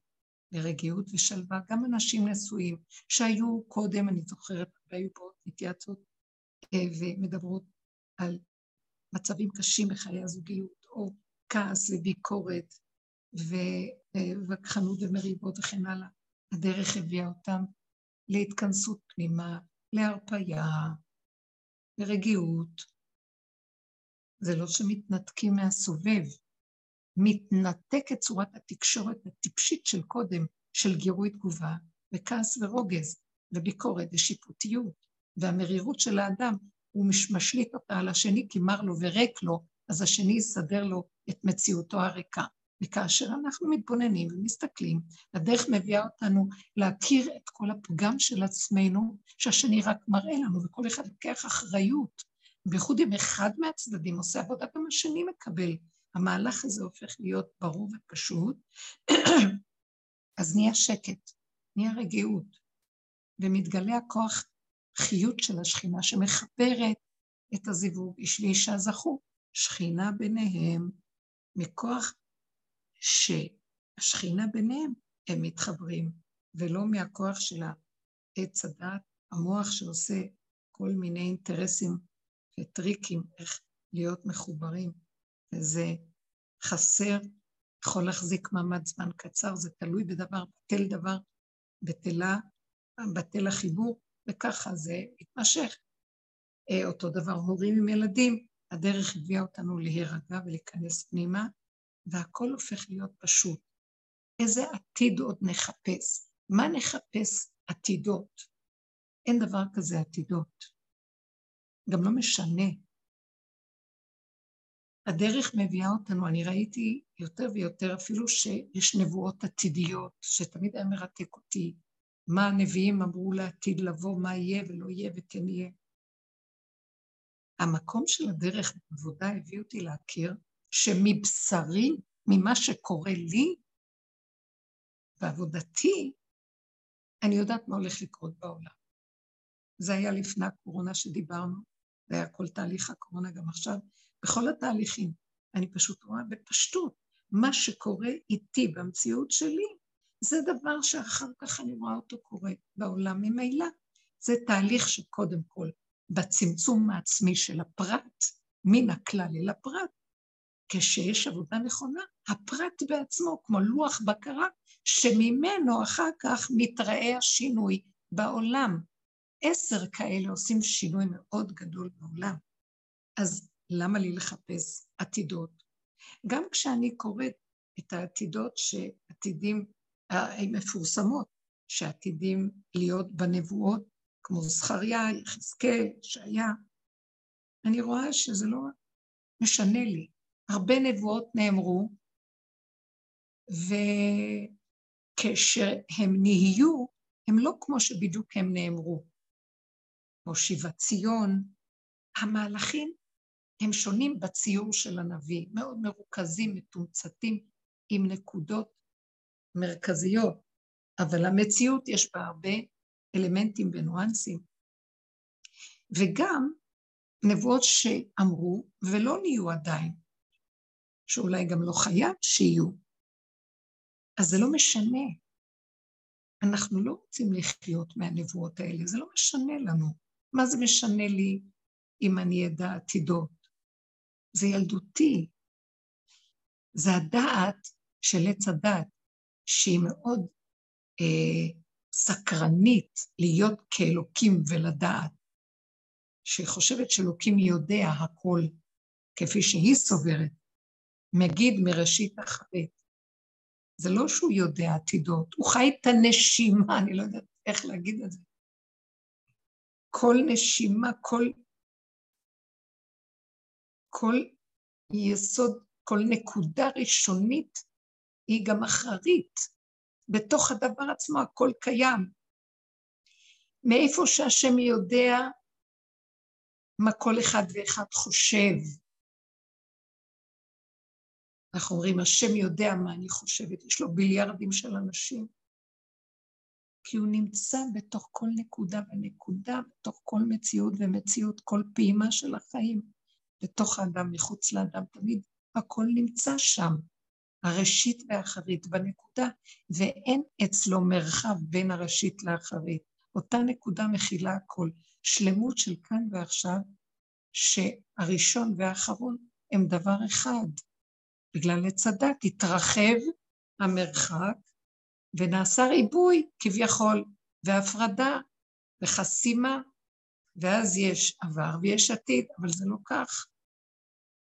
לרגיעות ושלווה. גם אנשים נשואים שהיו קודם, אני זוכרת, והיו פה מתייעצות אה, ומדברות על מצבים קשים בחיי הזוגיות, או כעס וביקורת ווכחנות ומריבות וכן הלאה. הדרך הביאה אותם להתכנסות פנימה, להרפייה, לרגיעות. זה לא שמתנתקים מהסובב, מתנתקת צורת התקשורת הטיפשית של קודם, של גירוי תגובה, וכעס ורוגז, וביקורת ושיפוטיות, והמרירות של האדם, הוא משליט אותה על השני כי מר לו וריק לו, אז השני יסדר לו את מציאותו הריקה. וכאשר אנחנו מתבוננים ומסתכלים, הדרך מביאה אותנו להכיר את כל הפגם של עצמנו, שהשני רק מראה לנו, וכל אחד לוקח אחריות. בייחוד אם אחד מהצדדים עושה עבודה, גם השני מקבל. המהלך הזה הופך להיות ברור ופשוט, (clears throat) אז נהיה שקט, נהיה רגיעות, ומתגלה הכוח חיות של השכינה שמחברת את הזיווג, איש ואישה זכו, שכינה ביניהם, מכוח שהשכינה ביניהם הם מתחברים, ולא מהכוח של העץ הדת, המוח שעושה כל מיני אינטרסים וטריקים איך להיות מחוברים, וזה חסר, יכול להחזיק מעמד זמן קצר, זה תלוי בדבר, בטל דבר, בטלה, בטל החיבור, וככה זה מתמשך. אה, אותו דבר הורים עם ילדים, הדרך הביאה אותנו להירגע ולהיכנס פנימה, והכל הופך להיות פשוט. איזה עתיד עוד נחפש? מה נחפש עתידות? אין דבר כזה עתידות. גם לא משנה. הדרך מביאה אותנו, אני ראיתי יותר ויותר אפילו שיש נבואות עתידיות, שתמיד היה מרתק אותי, מה הנביאים אמרו לעתיד לבוא, מה יהיה ולא יהיה וכן יהיה. המקום של הדרך בעבודה הביא אותי להכיר שמבשרי, ממה שקורה לי, בעבודתי, אני יודעת מה הולך לקרות בעולם. זה היה לפני הקורונה שדיברנו, זה היה כל תהליך הקורונה גם עכשיו, בכל התהליכים. אני פשוט רואה בפשטות, מה שקורה איתי במציאות שלי, זה דבר שאחר כך אני רואה אותו קורה בעולם ממילא. זה תהליך שקודם כל, בצמצום העצמי של הפרט, מן הכלל אל הפרט, כשיש עבודה נכונה, הפרט בעצמו, כמו לוח בקרה, שממנו אחר כך מתראה השינוי בעולם. עשר כאלה עושים שינוי מאוד גדול בעולם. אז למה לי לחפש עתידות? גם כשאני קוראת את העתידות שעתידים, הן מפורסמות, שעתידים להיות בנבואות, כמו זכריה, יחזקאל, שהיה, אני רואה שזה לא משנה לי. הרבה נבואות נאמרו, וכשהם נהיו, הם לא כמו שבדיוק הם נאמרו. כמו שיבת ציון, המהלכים הם שונים בציור של הנביא, מאוד מרוכזים, מתומצתים, עם נקודות מרכזיות, אבל המציאות יש בה הרבה אלמנטים וניואנסים. וגם נבואות שאמרו ולא נהיו עדיין, שאולי גם לא חייב שיהיו. אז זה לא משנה. אנחנו לא רוצים לחיות מהנבואות האלה, זה לא משנה לנו. מה זה משנה לי אם אני אדע עתידות? זה ילדותי. זה הדעת של עץ הדת, שהיא מאוד אה, סקרנית להיות כאלוקים ולדעת, שהיא חושבת שאלוקים יודע הכל כפי שהיא סוברת, מגיד מראשית החבט. זה לא שהוא יודע עתידות, הוא חי את הנשימה, אני לא יודעת איך להגיד את זה. כל נשימה, כל, כל יסוד, כל נקודה ראשונית היא גם אחרית. בתוך הדבר עצמו הכל קיים. מאיפה שהשם יודע מה כל אחד ואחד חושב. אנחנו אומרים, השם יודע מה אני חושבת, יש לו ביליארדים של אנשים. כי הוא נמצא בתוך כל נקודה ונקודה, בתוך כל מציאות ומציאות, כל פעימה של החיים, בתוך האדם, מחוץ לאדם, תמיד הכל נמצא שם, הראשית והאחרית בנקודה, ואין אצלו מרחב בין הראשית לאחרית. אותה נקודה מכילה הכל, שלמות של כאן ועכשיו, שהראשון והאחרון הם דבר אחד. בגלל עץ הדת התרחב המרחק ונעשה ריבוי כביכול, והפרדה וחסימה, ואז יש עבר ויש עתיד, אבל זה לא כך.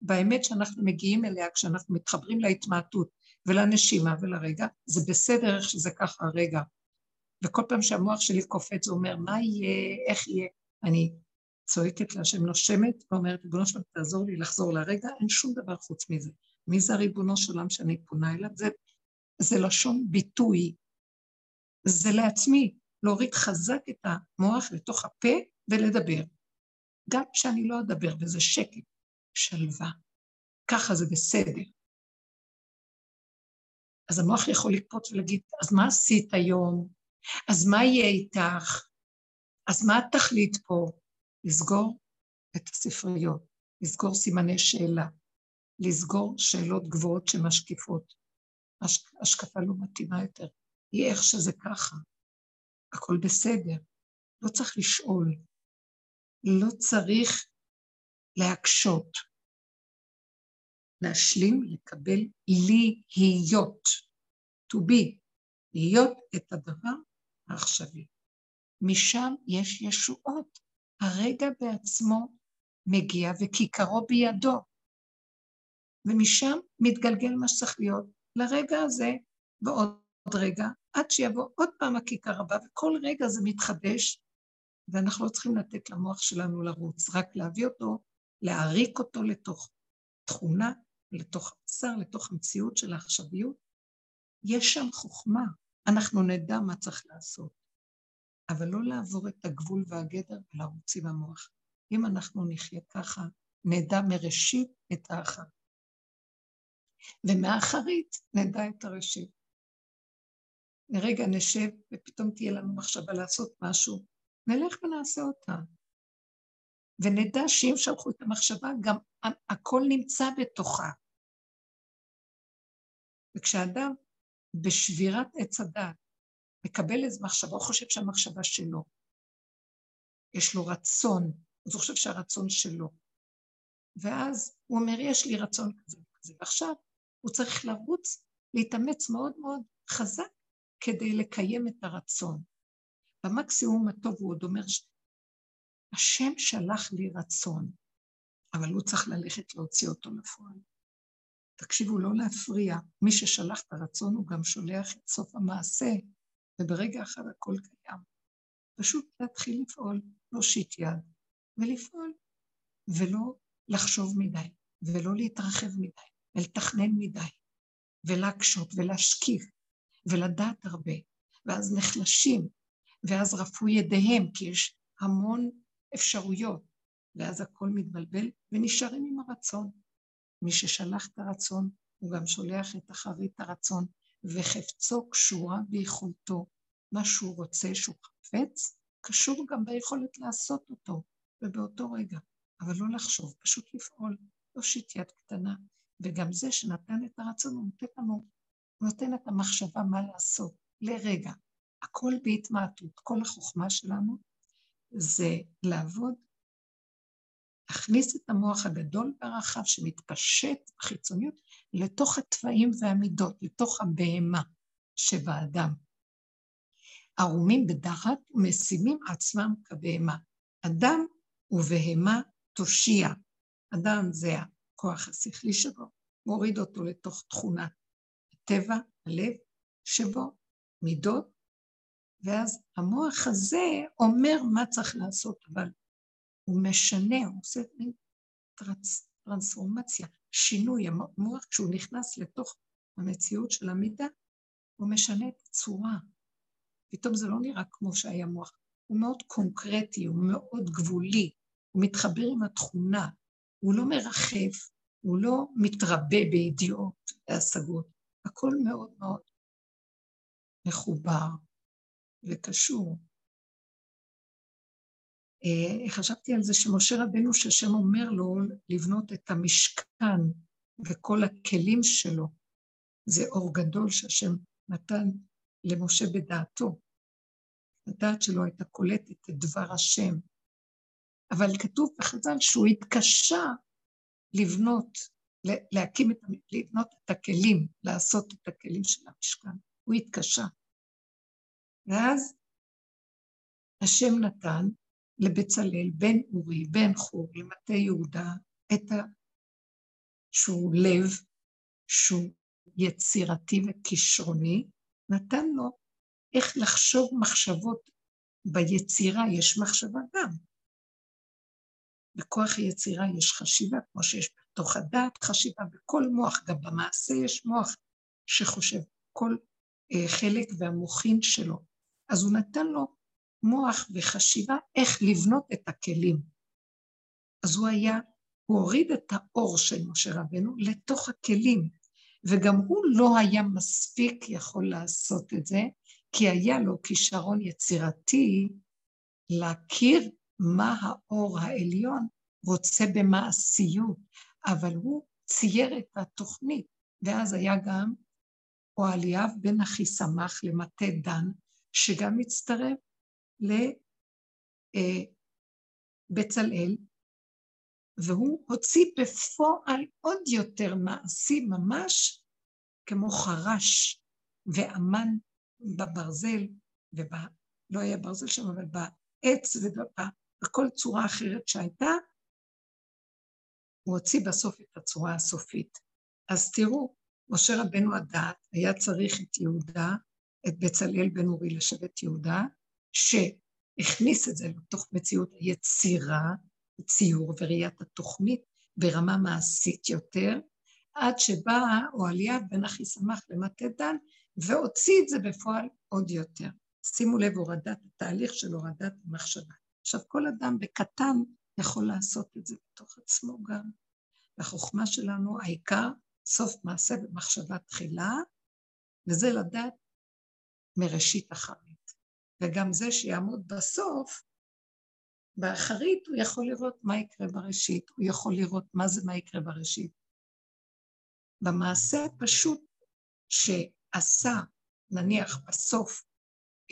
באמת שאנחנו מגיעים אליה, כשאנחנו מתחברים להתמעטות ולנשימה ולרגע, זה בסדר איך שזה ככה הרגע. וכל פעם שהמוח שלי קופץ ואומר, מה יהיה, איך יהיה, אני צועקת להשם, נושמת, ואומרת, ריבונו שלום, תעזור לי לחזור לרגע, אין שום דבר חוץ מזה. מי זה הריבונו של עולם שאני פונה אליו? זה, זה לשון ביטוי. זה לעצמי, להוריד חזק את המוח לתוך הפה ולדבר. גם כשאני לא אדבר, וזה שקט, שלווה. ככה זה בסדר. אז המוח יכול לקפוץ ולהגיד, אז מה עשית היום? אז מה יהיה איתך? אז מה התכלית פה? לסגור את הספריות, לסגור סימני שאלה, לסגור שאלות גבוהות שמשקיפות. השקפה לא מתאימה יותר, היא איך שזה ככה. הכל בסדר, לא צריך לשאול, לא צריך להקשות. להשלים, לקבל, להיות, to be, להיות את הדבר העכשווי. משם יש ישועות. הרגע בעצמו מגיע וכיכרו בידו. ומשם מתגלגל מה שצריך להיות לרגע הזה ועוד רגע, עד שיבוא עוד פעם הכיכר הבא, וכל רגע זה מתחדש, ואנחנו לא צריכים לתת למוח שלנו לרוץ, רק להביא אותו, להעריק אותו לתוך תכונה, לתוך הבשר, לתוך המציאות של העכשוויות. יש שם חוכמה, אנחנו נדע מה צריך לעשות, אבל לא לעבור את הגבול והגדר ולרוץ עם המוח. אם אנחנו נחיה ככה, נדע מראשית את האחרית. ומהאחרית נדע את הראשית. לרגע נשב ופתאום תהיה לנו מחשבה לעשות משהו, נלך ונעשה אותה. ונדע שאם שלחו את המחשבה, גם הכל נמצא בתוכה. וכשאדם בשבירת עץ הדת מקבל איזו מחשבה, הוא חושב שהמחשבה שלו. יש לו רצון, אז הוא חושב שהרצון שלו. ואז הוא אומר, יש לי רצון כזה וכזה. ועכשיו הוא צריך לרוץ, להתאמץ מאוד מאוד חזק כדי לקיים את הרצון. במקסימום הטוב הוא עוד אומר, השם שלח לי רצון, אבל הוא צריך ללכת להוציא אותו לפועל. תקשיבו, לא להפריע. מי ששלח את הרצון הוא גם שולח את סוף המעשה, וברגע אחד הכל קיים. פשוט להתחיל לפעול, להושיט יד, ולפעול, ולא לחשוב מדי, ולא להתרחב מדי, ולתכנן מדי, ולהקשות, ולהשקיף, ולדעת הרבה, ואז נחלשים, ואז רפו ידיהם, כי יש המון אפשרויות, ואז הכל מתבלבל, ונשארים עם הרצון. מי ששלח את הרצון, הוא גם שולח את אחרית הרצון, וחפצו קשורה ביכולתו. מה שהוא רוצה, שהוא חפץ, קשור גם ביכולת לעשות אותו, ובאותו רגע. אבל לא לחשוב, פשוט לפעול, להושיט יד קטנה. וגם זה שנתן את הרצון, הוא נותן לנו, הוא נותן את המחשבה מה לעשות, לרגע. הכל בהתמעטות, כל החוכמה שלנו זה לעבוד להכניס את המוח הגדול והרחב שמתפשט בחיצוניות לתוך התוואים והמידות, לתוך הבהמה שבאדם. ערומים בדחת ומשימים עצמם כבהמה. אדם ובהמה תושיע. אדם זה הכוח השכלי שבו, מוריד אותו לתוך תכונה, הטבע, הלב שבו, מידות, ואז המוח הזה אומר מה צריך לעשות, אבל הוא משנה, הוא עושה מין טרנס, טרנספורמציה, שינוי. המוח, כשהוא נכנס לתוך המציאות של המידה, הוא משנה את הצורה. פתאום זה לא נראה כמו שהיה מוח. הוא מאוד קונקרטי, הוא מאוד גבולי, הוא מתחבר עם התכונה, הוא לא מרחף, הוא לא מתרבה בידיעות והשגות, הכל מאוד מאוד מחובר וקשור. אה, חשבתי על זה שמשה רבנו, שהשם אומר לו לבנות את המשכן וכל הכלים שלו, זה אור גדול שהשם נתן למשה בדעתו. הדעת שלו הייתה קולטת את דבר השם. אבל כתוב בחז"ל שהוא התקשה לבנות, להקים את, לבנות את הכלים, לעשות את הכלים של המשכן. הוא התקשה. ואז השם נתן לבצלאל, בן אורי, בן חור, למטה יהודה, את ה... שהוא לב, שהוא יצירתי וכישרוני, נתן לו איך לחשוב מחשבות. ביצירה יש מחשבה גם. בכוח היצירה יש חשיבה, כמו שיש בתוך הדעת חשיבה, בכל מוח, גם במעשה יש מוח שחושב, כל אה, חלק והמוחין שלו. אז הוא נתן לו מוח וחשיבה איך לבנות את הכלים. אז הוא היה, הוא הוריד את האור של משה רבנו לתוך הכלים, וגם הוא לא היה מספיק יכול לעשות את זה, כי היה לו כישרון יצירתי להכיר מה האור העליון רוצה במעשיות, אבל הוא צייר את התוכנית, ואז היה גם אוהליאב בן אחיסמך למטה דן, שגם הצטרף לבצלאל, והוא הוציא בפועל עוד יותר מעשי ממש כמו חרש ואמן בברזל, וב... לא היה ברזל שם, אבל בעץ ובכל צורה אחרת שהייתה, הוא הוציא בסוף את הצורה הסופית. אז תראו, משה רבנו הדעת היה צריך את יהודה, את בצלאל בן אורי לשבט יהודה, שהכניס את זה לתוך מציאות היצירה, ציור וראיית התוכנית ברמה מעשית יותר, עד שבא אוהליה בן אחי שמח למטה דן, והוציא את זה בפועל עוד יותר. שימו לב, הורדת, התהליך של הורדת המחשבה. עכשיו, כל אדם בקטן יכול לעשות את זה בתוך עצמו גם. והחוכמה שלנו, העיקר, סוף מעשה במחשבה תחילה, וזה לדעת מראשית אחרית. וגם זה שיעמוד בסוף, באחרית הוא יכול לראות מה יקרה בראשית, הוא יכול לראות מה זה מה יקרה בראשית. במעשה הפשוט שעשה, נניח בסוף,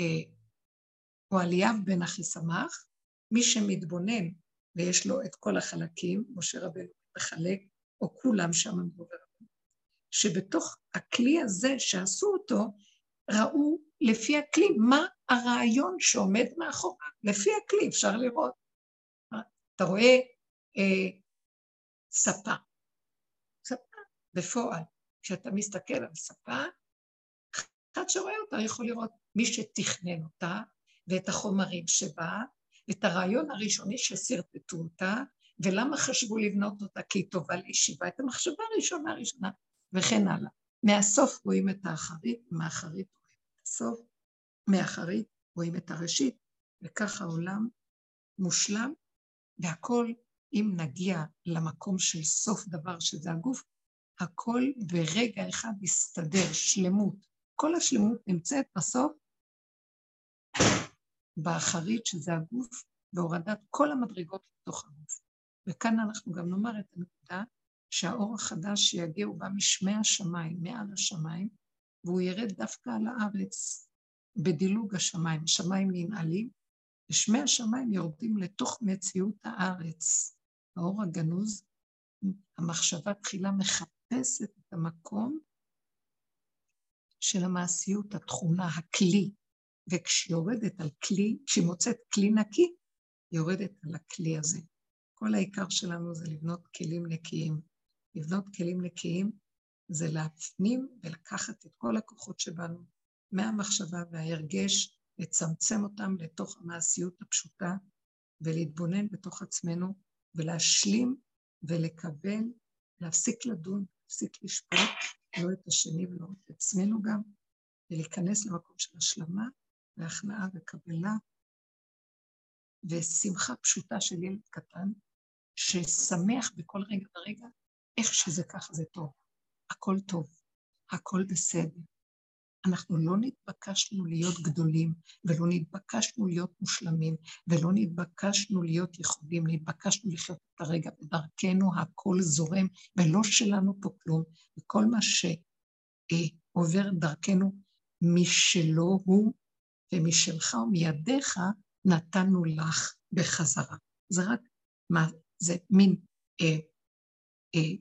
אה, אוהליאב בן אחיסמך, מי שמתבונן ויש לו את כל החלקים, משה רבנו מחלק, או כולם שם מדובר, שבתוך הכלי הזה שעשו אותו, ראו לפי הכלי מה הרעיון שעומד מאחוריו. לפי הכלי אפשר לראות. אתה רואה אה, ספה, ספה בפועל. כשאתה מסתכל על ספה, אחד שרואה אותה יכול לראות מי שתכנן אותה, ואת החומרים שבה, ואת הרעיון הראשוני ששרטטו אותה, ולמה חשבו לבנות אותה כי היא טובה לישיבה, את המחשבה הראשונה הראשונה, וכן הלאה. מהסוף רואים את האחרית, מהאחרית רואים את הסוף, מאחרית רואים את הראשית, וככה העולם מושלם, והכל, אם נגיע למקום של סוף דבר שזה הגוף, הכל ברגע אחד יסתדר, שלמות. כל השלמות נמצאת בסוף באחרית, שזה הגוף, בהורדת כל המדרגות לתוך הגוף. וכאן אנחנו גם נאמר את הנקודה שהאור החדש שיגיע הוא בא משמי השמיים, מעל השמיים, והוא ירד דווקא על הארץ, בדילוג השמיים. השמיים ננעלים, ושמי השמיים יורדים לתוך מציאות הארץ. האור הגנוז, המחשבה תחילה מחפשת את המקום של המעשיות, התכונה, הכלי, וכשהיא יורדת על כלי, כשהיא מוצאת כלי נקי, היא יורדת על הכלי הזה. כל העיקר שלנו זה לבנות כלים נקיים. לבנות כלים נקיים זה להפנים ולקחת את כל הכוחות שבנו מהמחשבה וההרגש, לצמצם אותם לתוך המעשיות הפשוטה ולהתבונן בתוך עצמנו ולהשלים ולקבל, להפסיק לדון, להפסיק לשפוט לא את השני ולא את עצמנו גם, ולהיכנס למקום של השלמה והכנעה וקבלה ושמחה פשוטה של ילד קטן, ששמח בכל רגע ורגע, איך שזה ככה זה טוב. הכל טוב, הכל בסדר. אנחנו לא נתבקשנו להיות גדולים, ולא נתבקשנו להיות מושלמים, ולא נתבקשנו להיות יכולים, נתבקשנו לחיות את הרגע בדרכנו, הכל זורם, ולא שלנו פה כלום. וכל מה שעובר דרכנו משלו הוא ומשלך ומידיך, נתנו לך בחזרה. זה רק, מה, זה מין אה, אה,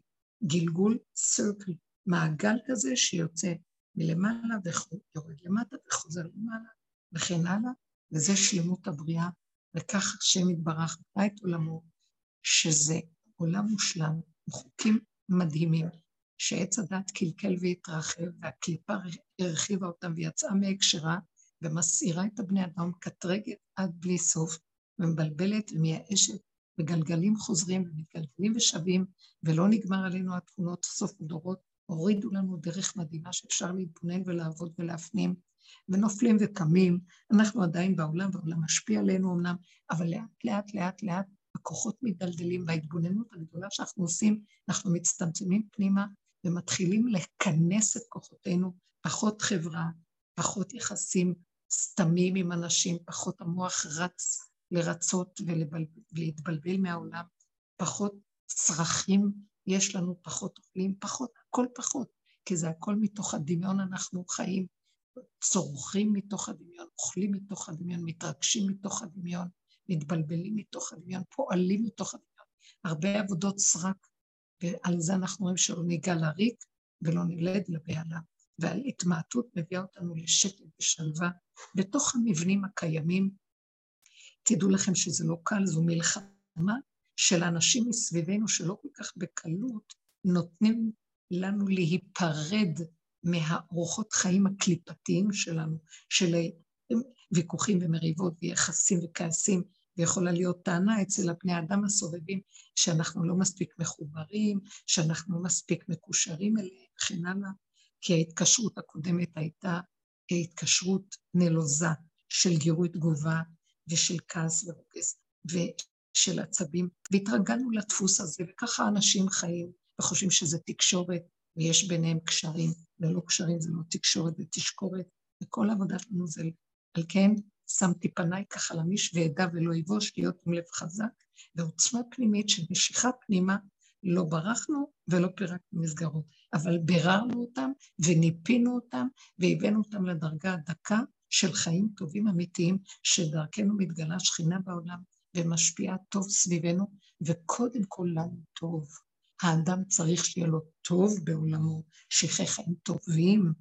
גלגול, סרקל, מעגל כזה שיוצא מלמעלה ויורד למטה וחוזר למעלה וכן הלאה, וזה שלמות הבריאה, וכך השם יתברך את עולמו, שזה עולם מושלם, חוקים מדהימים, שעץ הדת קלקל והתרחב, והקליפה הרחיבה אותם ויצאה מהקשרה, ומסעירה את הבני אדם מקטרגת עד בלי סוף, ומבלבלת ומייאשת, וגלגלים חוזרים ומתגלגלים ושבים, ולא נגמר עלינו התכונות סוף הדורות, הורידו לנו דרך מדהימה שאפשר להתבונן ולעבוד ולהפנים, ונופלים וקמים. אנחנו עדיין בעולם, והעולם משפיע עלינו אמנם, אבל לאט לאט לאט לאט הכוחות מדלדלים, וההתבוננות הגדולה שאנחנו עושים, אנחנו מצטמצמים פנימה ומתחילים לכנס את כוחותינו, פחות חברה, פחות יחסים סתמים עם אנשים, פחות המוח רץ לרצות ולהתבלבל מהעולם, פחות צרכים יש לנו, פחות אוכלים, פחות, הכל פחות, כי זה הכל מתוך הדמיון אנחנו חיים, צורכים מתוך הדמיון, אוכלים מתוך הדמיון, מתרגשים מתוך הדמיון, מתבלבלים מתוך הדמיון, פועלים מתוך הדמיון. הרבה עבודות סרק, ועל זה אנחנו רואים שלא ניגע לריק ולא נלד לבהלה. ועל התמעטות מביאה אותנו לשקט ושלווה בתוך המבנים הקיימים. תדעו לכם שזה לא קל, זו מלחמה של האנשים מסביבנו שלא כל כך בקלות נותנים לנו להיפרד מהאורחות חיים הקליפתיים שלנו, של ויכוחים ומריבות ויחסים וכעסים, ויכולה להיות טענה אצל הבני אדם הסובבים שאנחנו לא מספיק מחוברים, שאנחנו לא מספיק מקושרים אליהם וכן הלאה, כי ההתקשרות הקודמת הייתה התקשרות נלוזה של גירוי תגובה ושל כעס ורוגז ושל עצבים, והתרגלנו לדפוס הזה, וככה אנשים חיים וחושבים שזה תקשורת ויש ביניהם קשרים, ללא קשרים זה לא תקשורת, זה תשקורת, וכל העבודה שלנו זה על כן שמתי פניי ככה למיש ואדע ולא יבוש, להיות עם לב חזק, ועוצמה פנימית של משיכה פנימה, לא ברחנו ולא פירקנו מסגרות, אבל ביררנו אותם וניפינו אותם והבאנו אותם לדרגה הדקה של חיים טובים אמיתיים, שדרכנו מתגלה שכינה בעולם ומשפיעה טוב סביבנו, וקודם כל לנו טוב. האדם צריך שיהיה לו טוב בעולמו, שיחי חיים טובים,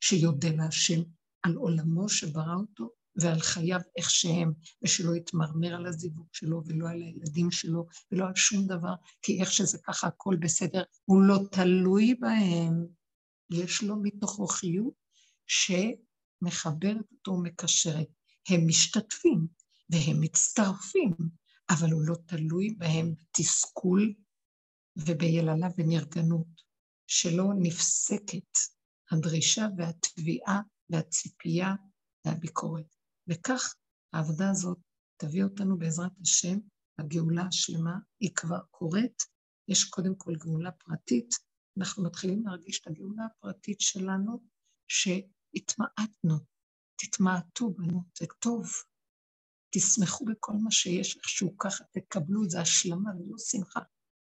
שיודה להשם על עולמו שברא אותו ועל חייו איך שהם, ושלא יתמרמר על הזיווג שלו ולא על הילדים שלו ולא על שום דבר, כי איך שזה ככה הכל בסדר, הוא לא תלוי בהם. יש לו מתוכו חיות שמחברת אותו ומקשרת. הם משתתפים והם מצטרפים, אבל הוא לא תלוי בהם בתסכול וביללה ונרגנות, שלא נפסקת הדרישה והתביעה והציפייה והביקורת. וכך העבודה הזאת תביא אותנו בעזרת השם, הגאולה השלמה, היא כבר קורית, יש קודם כל גאולה פרטית, אנחנו מתחילים להרגיש את הגאולה הפרטית שלנו, שהתמעטנו, תתמעטו בנו, זה טוב, תשמחו בכל מה שיש איכשהו ככה, תקבלו את זה השלמה ולא שמחה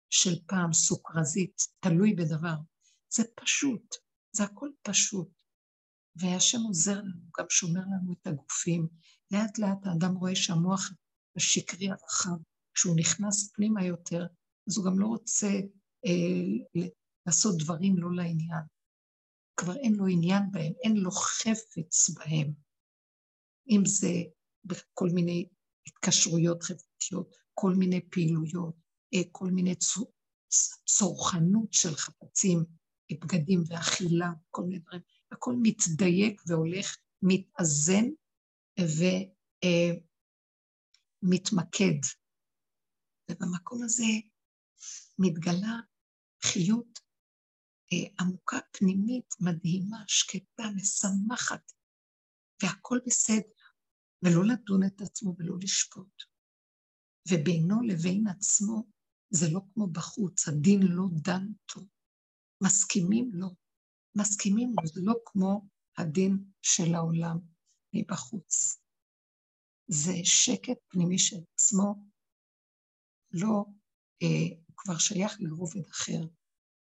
של פעם סוכרזית, תלוי בדבר. זה פשוט, זה הכל פשוט. והשם עוזר לנו, גם שומר לנו את הגופים. לאט לאט האדם רואה שהמוח השקרי הרחב, כשהוא נכנס פנימה יותר, אז הוא גם לא רוצה אה, לעשות דברים לא לעניין. כבר אין לו עניין בהם, אין לו חפץ בהם. אם זה בכל מיני התקשרויות חברתיות, כל מיני פעילויות, אה, כל מיני צורכנות של חפצים, בגדים ואכילה, כל מיני דברים. הכל מתדייק והולך, מתאזן ומתמקד. ובמקום הזה מתגלה חיות אה, עמוקה פנימית, מדהימה, שקטה, משמחת, והכל בסדר, ולא לדון את עצמו ולא לשפוט. ובינו לבין עצמו זה לא כמו בחוץ, הדין לא דן טוב. מסכימים לו, מסכימים זה לא כמו הדין של העולם מבחוץ. זה שקט פנימי של עצמו, לא, אה, הוא כבר שייך לרובד אחר,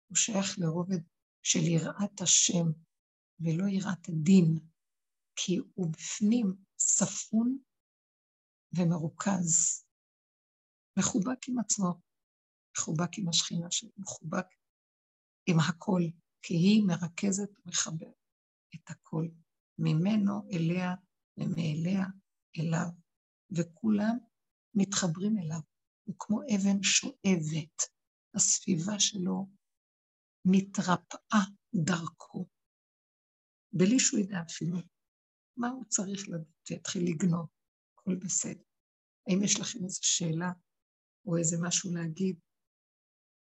הוא שייך לרובד של יראת השם ולא יראת הדין, כי הוא בפנים ספון ומרוכז, מחובק עם עצמו, מחובק עם השכינה שלו, מחובק עם הכל, כי היא מרכזת ומחברת את הכל, ממנו אליה ומאליה אליו, וכולם מתחברים אליו. הוא כמו אבן שואבת, הסביבה שלו מתרפאה דרכו, בלי שהוא ידע אפילו מה הוא צריך לדעת, ויתחיל לגנוב, הכל בסדר. האם יש לכם איזו שאלה או איזה משהו להגיד?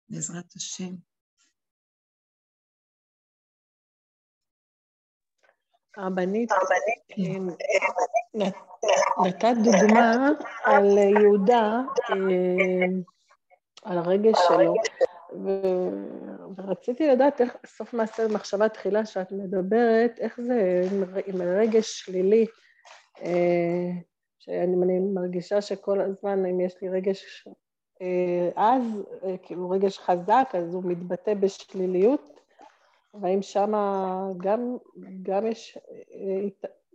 בעזרת השם. הרבנית, נתת דוגמה על יהודה, אה, על הרגש שלו, ורציתי לדעת איך, סוף מעשה מחשבה תחילה שאת מדברת, איך זה עם רגש שלילי, אה, שאני מרגישה שכל הזמן, אם יש לי רגש אה, אז, כאילו רגש חזק, אז הוא מתבטא בשליליות, והאם שם גם, גם יש,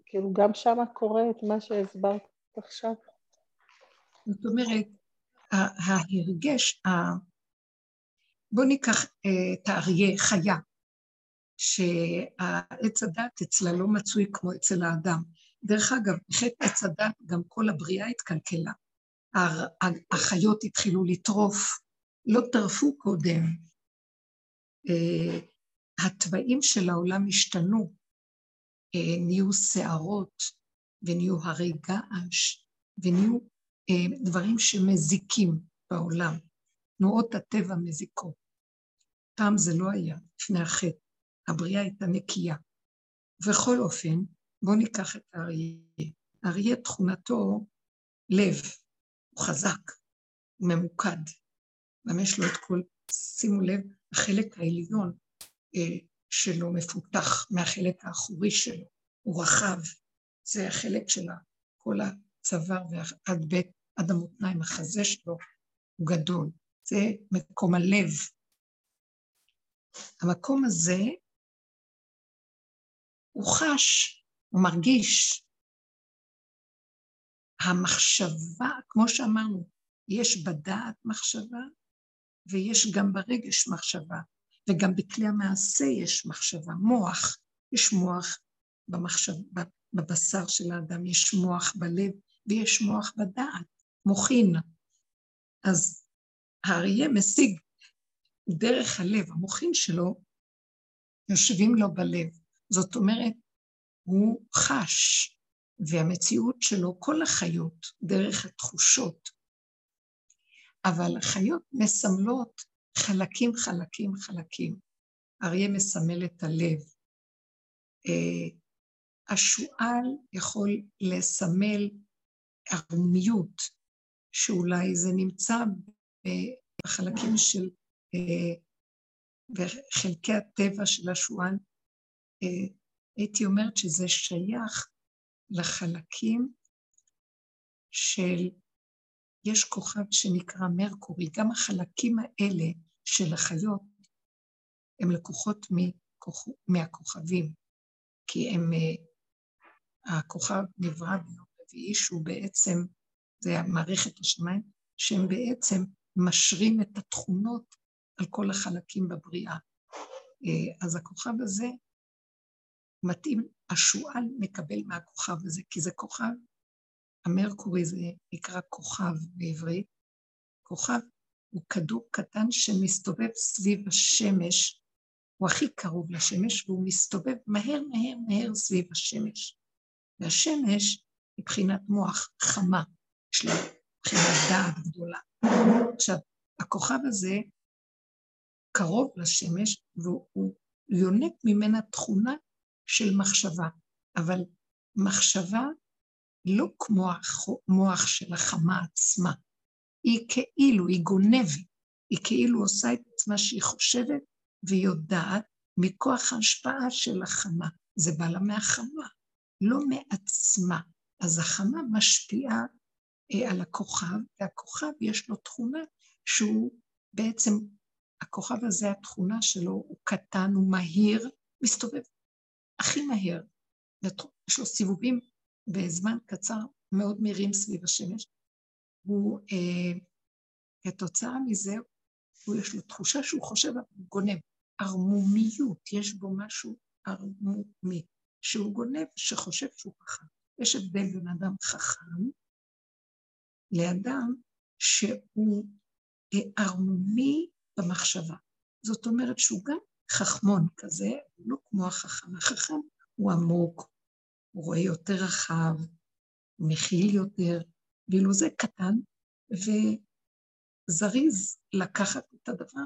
כאילו גם שם קורה את מה שהסברת עכשיו? זאת אומרת, ההרגש, בואו ניקח אה, את האריה, חיה, שהעץ הדת אצלה לא מצוי כמו אצל האדם. דרך אגב, בחטא עץ הדת גם כל הבריאה התקלקלה. החיות התחילו לטרוף, לא טרפו קודם. אה, התוואים של העולם השתנו, אה, נהיו שערות ונהיו הרי געש ונהיו דברים שמזיקים בעולם. תנועות הטבע מזיקות. פעם זה לא היה, לפני החטא. הבריאה הייתה נקייה. ובכל אופן, בואו ניקח את האריה. האריה תכונתו לב, הוא חזק, הוא ממוקד. גם יש לו את כל, שימו לב, החלק העליון אה, שלו מפותח מהחלק האחורי שלו, הוא רחב. זה החלק של כל הצוואר ועד בית, עד המותניים, החזה שלו הוא גדול. זה מקום הלב. המקום הזה, הוא חש, הוא מרגיש. המחשבה, כמו שאמרנו, יש בדעת מחשבה ויש גם ברגש מחשבה, וגם בכלי המעשה יש מחשבה, מוח, יש מוח במחשב, בבשר של האדם, יש מוח בלב ויש מוח בדעת, מוחין. אז האריה משיג דרך הלב, המוחין שלו יושבים לו בלב. זאת אומרת, הוא חש, והמציאות שלו, כל החיות, דרך התחושות. אבל החיות מסמלות חלקים, חלקים, חלקים. אריה מסמל את הלב. אה, השועל יכול לסמל ערמומיות, שאולי זה נמצא בחלקים של, בחלקי הטבע של השועל, הייתי אומרת שזה שייך לחלקים של, יש כוכב שנקרא מרקורי, גם החלקים האלה של החיות הם לקוחות מכוכ... מהכוכבים, כי הם, הכוכב נברא ביום רביעי שהוא בעצם, זה מערכת השמיים, שהם בעצם משרים את התכונות על כל החלקים בבריאה. אה, אז הכוכב הזה מתאים, השועל מקבל מהכוכב הזה, כי זה כוכב, המרקורי זה נקרא כוכב בעברית. כוכב הוא כדור קטן שמסתובב סביב השמש, הוא הכי קרוב לשמש, והוא מסתובב מהר מהר מהר סביב השמש. והשמש מבחינת מוח חמה, יש לה מבחינת דעת גדולה. עכשיו, הכוכב הזה קרוב לשמש, והוא יונק ממנה תכונה של מחשבה. אבל מחשבה לא כמו המוח של החמה עצמה, היא כאילו, היא גונבת, היא כאילו עושה את עצמה שהיא חושבת ויודעת מכוח ההשפעה של החמה. זה בא לה מהחמה, לא מעצמה. אז החמה משפיעה אה, על הכוכב, והכוכב יש לו תכונה שהוא בעצם, הכוכב הזה, התכונה שלו, הוא קטן, הוא מהיר, מסתובב הכי מהר. יש לו סיבובים בזמן קצר מאוד מהירים סביב השמש. הוא, אה, כתוצאה מזה, הוא יש לו תחושה שהוא חושב, הוא גונב. ערמומיות, יש בו משהו ערמומי, שהוא גונב, שחושב שהוא חכם. יש הבדל בין אדם חכם לאדם שהוא אה, ערמומי במחשבה. זאת אומרת שהוא גם חכמון כזה, לא כמו החכם. החכם הוא עמוק, הוא רואה יותר רחב, הוא מכיל יותר, ואילו זה קטן וזריז לקחת את הדבר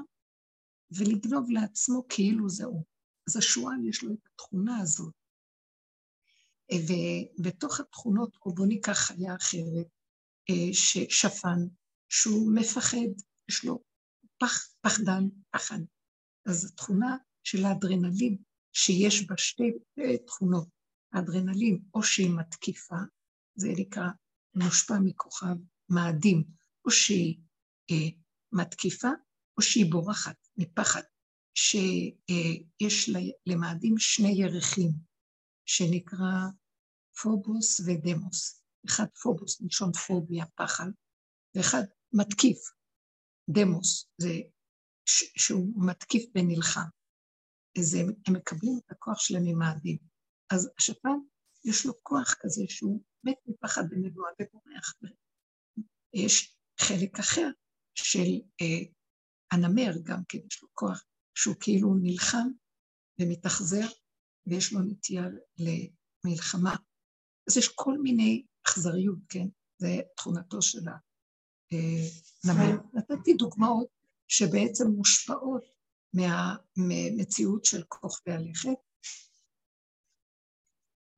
ולגנוב לעצמו כאילו זהו. אז השועל יש לו את התכונה הזאת. ובתוך התכונות, או בוא ניקח חיה אחרת, אה, ששפן, שהוא מפחד, יש לו פח, פחדן, פחד. אז התכונה של האדרנלין, שיש בה שתי אה, תכונות, האדרנלין, או שהיא מתקיפה, זה נקרא מושפע מכוכב מאדים, או שהיא אה, מתקיפה, או שהיא בורחת מפחד, שיש למאדים שני ירחים, שנקרא פובוס ודמוס. אחד פובוס, מלשון פוביה, פחד, ואחד מתקיף, דמוס, זה שהוא מתקיף ונלחם. הם מקבלים את הכוח שלהם ממאדים. אז השפן, יש לו כוח כזה שהוא מת מפחד ונבואה ובורח. יש חלק אחר של אה, הנמר, גם כן יש לו כוח, שהוא כאילו נלחם ומתאכזר, ויש לו נטייה למלחמה. אז יש כל מיני אכזריות, כן? זה תכונתו של הנמר. נתתי דוגמאות שבעצם מושפעות מהמציאות של כוכבי הלכת,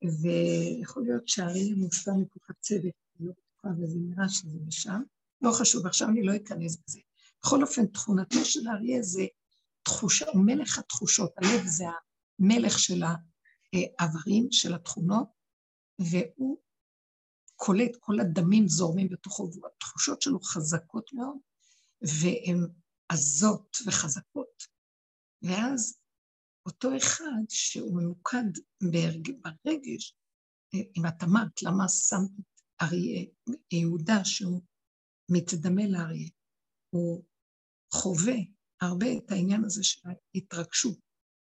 ויכול להיות שהאריה מושפע צדק, אני לא בטוחה, וזה נראה שזה משם. לא חשוב, עכשיו אני לא אכנס בזה. בכל אופן, תכונתו של האריה זה תחושה, הוא מלך התחושות, הלב זה המלך של האיברים, של התכונות, והוא קולט, כל הדמים זורמים בתוכו, והתחושות שלו חזקות מאוד, והן עזות וחזקות. ואז אותו אחד שהוא ממוקד ברגש, אם את אמרת למה את אריה, יהודה שהוא מתדמה לאריה, הוא חווה הרבה את העניין הזה של ההתרגשות,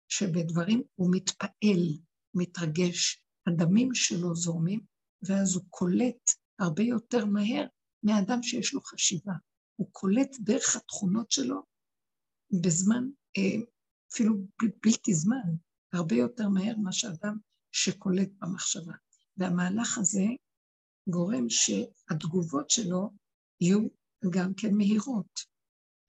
שבדברים הוא מתפעל, מתרגש, הדמים שלו זורמים, ואז הוא קולט הרבה יותר מהר מאדם שיש לו חשיבה. הוא קולט דרך התכונות שלו בזמן, אה, אפילו בלתי זמן, הרבה יותר מהר מאשר אדם שקולט במחשבה. והמהלך הזה גורם שהתגובות שלו יהיו גם כן מהירות.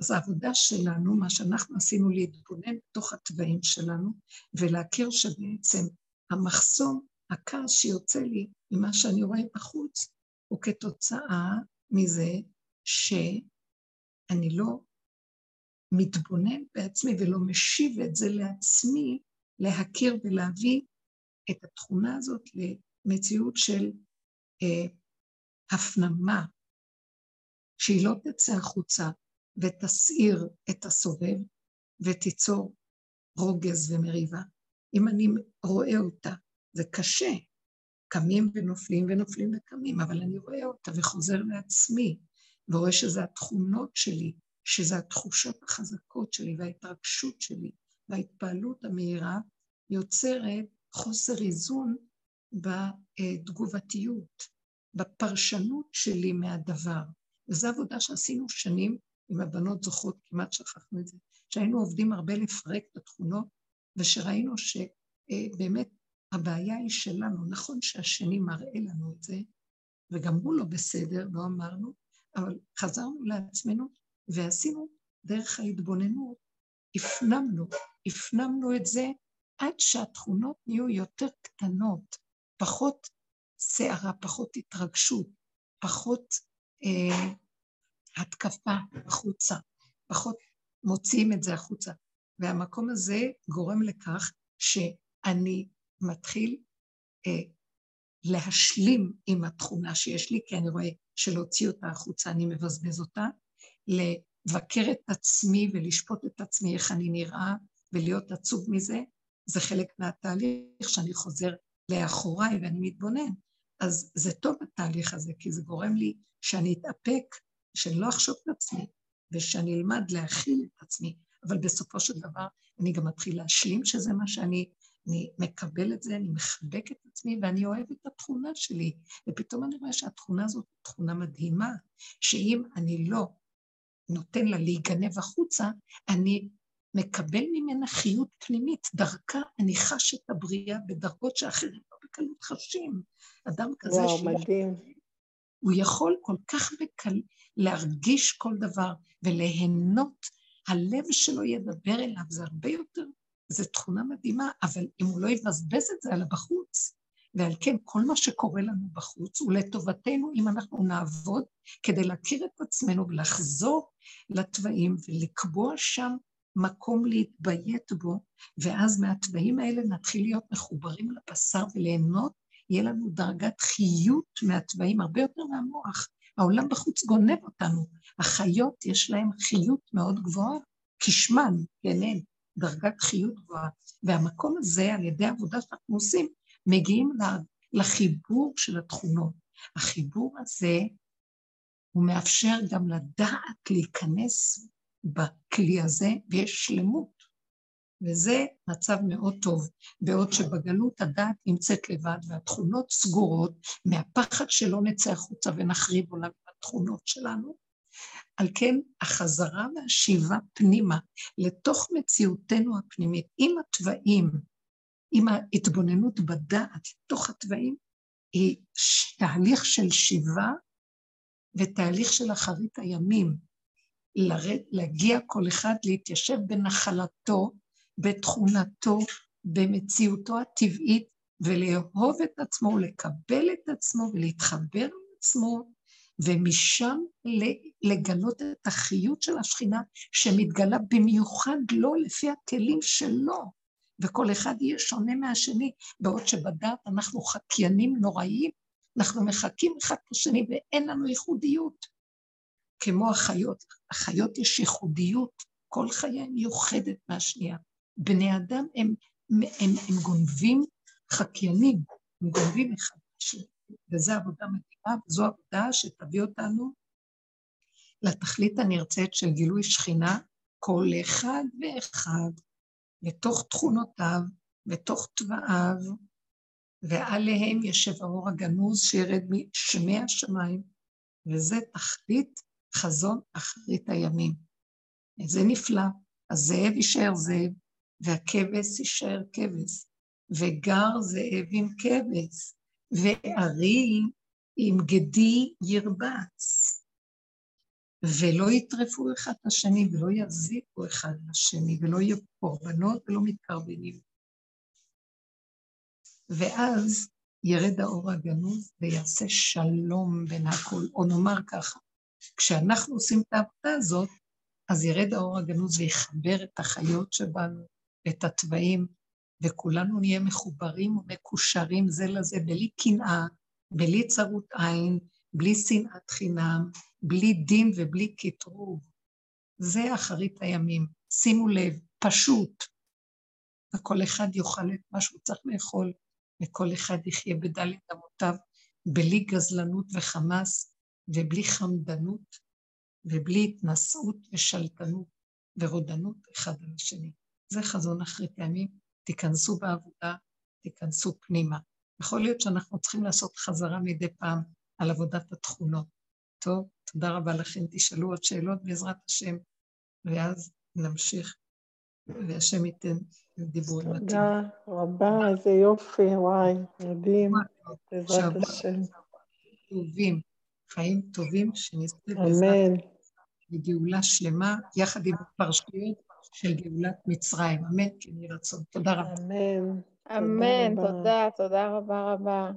אז העבודה שלנו, מה שאנחנו עשינו להתבונן בתוך התוואים שלנו, ולהכיר שבעצם המחסום, הכעס שיוצא לי ממה שאני רואה בחוץ, הוא כתוצאה מזה שאני לא מתבונן בעצמי ולא משיב את זה לעצמי, להכיר ולהביא את התכונה הזאת למציאות של אה, הפנמה, שהיא לא תצא החוצה ותסעיר את הסובב ותיצור רוגז ומריבה. אם אני רואה אותה, זה קשה, קמים ונופלים ונופלים וקמים, אבל אני רואה אותה וחוזר לעצמי, ורואה שזה התכונות שלי, שזה התחושות החזקות שלי וההתרגשות שלי וההתפעלות המהירה, יוצרת חוסר איזון בתגובתיות, בפרשנות שלי מהדבר. וזו עבודה שעשינו שנים עם הבנות זוכות, כמעט שכחנו את זה, שהיינו עובדים הרבה לפרק את התכונות, ושראינו שבאמת הבעיה היא שלנו. נכון שהשני מראה לנו את זה, וגם הוא לא בסדר, לא אמרנו, אבל חזרנו לעצמנו ועשינו דרך ההתבוננות הפנמנו, הפנמנו את זה עד שהתכונות נהיו יותר קטנות, פחות סערה, פחות התרגשות, פחות אה, התקפה החוצה, פחות מוציאים את זה החוצה. והמקום הזה גורם לכך שאני מתחיל אה, להשלים עם התכונה שיש לי, כי אני רואה שלהוציא אותה החוצה אני מבזבז אותה, לבקר את עצמי ולשפוט את עצמי איך אני נראה ולהיות עצוב מזה, זה חלק מהתהליך שאני חוזר לאחוריי ואני מתבונן. אז זה טוב התהליך הזה, כי זה גורם לי שאני אתאפק, שאני לא אחשוב את עצמי, ושאני אלמד להכיל את עצמי. אבל בסופו של דבר אני גם מתחיל להשלים שזה מה שאני, אני מקבל את זה, אני מחבק את עצמי ואני אוהב את התכונה שלי. ופתאום אני רואה שהתכונה הזאת היא תכונה מדהימה, שאם אני לא נותן לה להיגנב החוצה, אני מקבל ממנה חיות פנימית, דרכה אני חש את הבריאה בדרגות שאחרים לא בקלות חשים. אדם כזה וואו, שיש... מדהים. הוא יכול כל כך בקל להרגיש כל דבר וליהנות, הלב שלו ידבר אליו, זה הרבה יותר, זו תכונה מדהימה, אבל אם הוא לא יבזבז את זה על הבחוץ, ועל כן כל מה שקורה לנו בחוץ הוא לטובתנו אם אנחנו נעבוד כדי להכיר את עצמנו ולחזור לתוואים ולקבוע שם מקום להתביית בו, ואז מהתוואים האלה נתחיל להיות מחוברים לבשר וליהנות, יהיה לנו דרגת חיות מהתוואים הרבה יותר מהמוח. העולם בחוץ גונב אותנו. החיות יש להם חיות מאוד גבוהה, כשמן, כן, דרגת חיות גבוהה. והמקום הזה, על ידי העבודה שאנחנו עושים, מגיעים לחיבור של התכונות. החיבור הזה, הוא מאפשר גם לדעת להיכנס בכלי הזה, ויש שלמות. וזה מצב מאוד טוב, בעוד שבגלות הדעת נמצאת לבד והתכונות סגורות, מהפחד שלא נצא החוצה ונחריב עולם בתכונות שלנו. על כן החזרה והשיבה פנימה לתוך מציאותנו הפנימית, עם התוואים, עם ההתבוננות בדעת, לתוך התוואים, היא תהליך של שיבה ותהליך של אחרית הימים. לרד, להגיע כל אחד להתיישב בנחלתו, בתכונתו, במציאותו הטבעית, ולאהוב את עצמו, לקבל את עצמו ולהתחבר לעצמו, ומשם לגלות את החיות של השכינה שמתגלה במיוחד לא לפי הכלים שלו, וכל אחד יהיה שונה מהשני, בעוד שבדעת אנחנו חקיינים נוראיים, אנחנו מחקים אחד את השני ואין לנו ייחודיות. כמו החיות, החיות יש ייחודיות, כל חיה מיוחדת מהשנייה. בני אדם הם, הם, הם, הם גונבים חקיינים, הם גונבים אחד מהשני, וזו עבודה מדהימה, וזו עבודה שתביא אותנו לתכלית הנרצית של גילוי שכינה, כל אחד ואחד, בתוך תכונותיו, בתוך תוואיו, ועליהם ישב האור הגנוז שירד משמי השמיים, וזה תכלית חזון אחרית הימים. זה נפלא. הזאב יישאר זאב, והכבש יישאר כבש, וגר זאב עם כבש, וארי עם גדי ירבץ. ולא יטרפו אחד את השני, ולא יזיקו אחד לשני, ולא יהיו קורבנות ולא מתקרבנים. ואז ירד האור הגנוז ויעשה שלום בין הכל, או נאמר ככה, כשאנחנו עושים את העבודה הזאת, אז ירד האור הגנוז ויחבר את החיות שבנו, את התוואים, וכולנו נהיה מחוברים ומקושרים זה לזה, בלי קנאה, בלי צרות עין, בלי שנאת חינם, בלי דין ובלי קטרוג. זה אחרית הימים. שימו לב, פשוט. וכל אחד יאכל את מה שהוא צריך לאכול, וכל אחד יחיה בדלת אמותיו, בלי גזלנות וחמאס, ובלי חמדנות, ובלי התנשאות ושלטנות ורודנות אחד על השני. זה חזון אחרית הימים. תיכנסו בעבודה, תיכנסו פנימה. יכול להיות שאנחנו צריכים לעשות חזרה מדי פעם על עבודת התכונות. טוב, תודה רבה לכם. תשאלו עוד שאלות בעזרת השם, ואז נמשיך, והשם ייתן דיבורים מתאים. תודה רבה, איזה יופי, וואי, מדהים, בעזרת השם. טובים, חיים טובים, שנזכה בעזרת לגאולה שלמה, יחד עם הפרשיות של גאולת מצרים. אמן, כן יהי רצון. תודה רבה. אמן. אמן, תודה, תודה רבה רבה.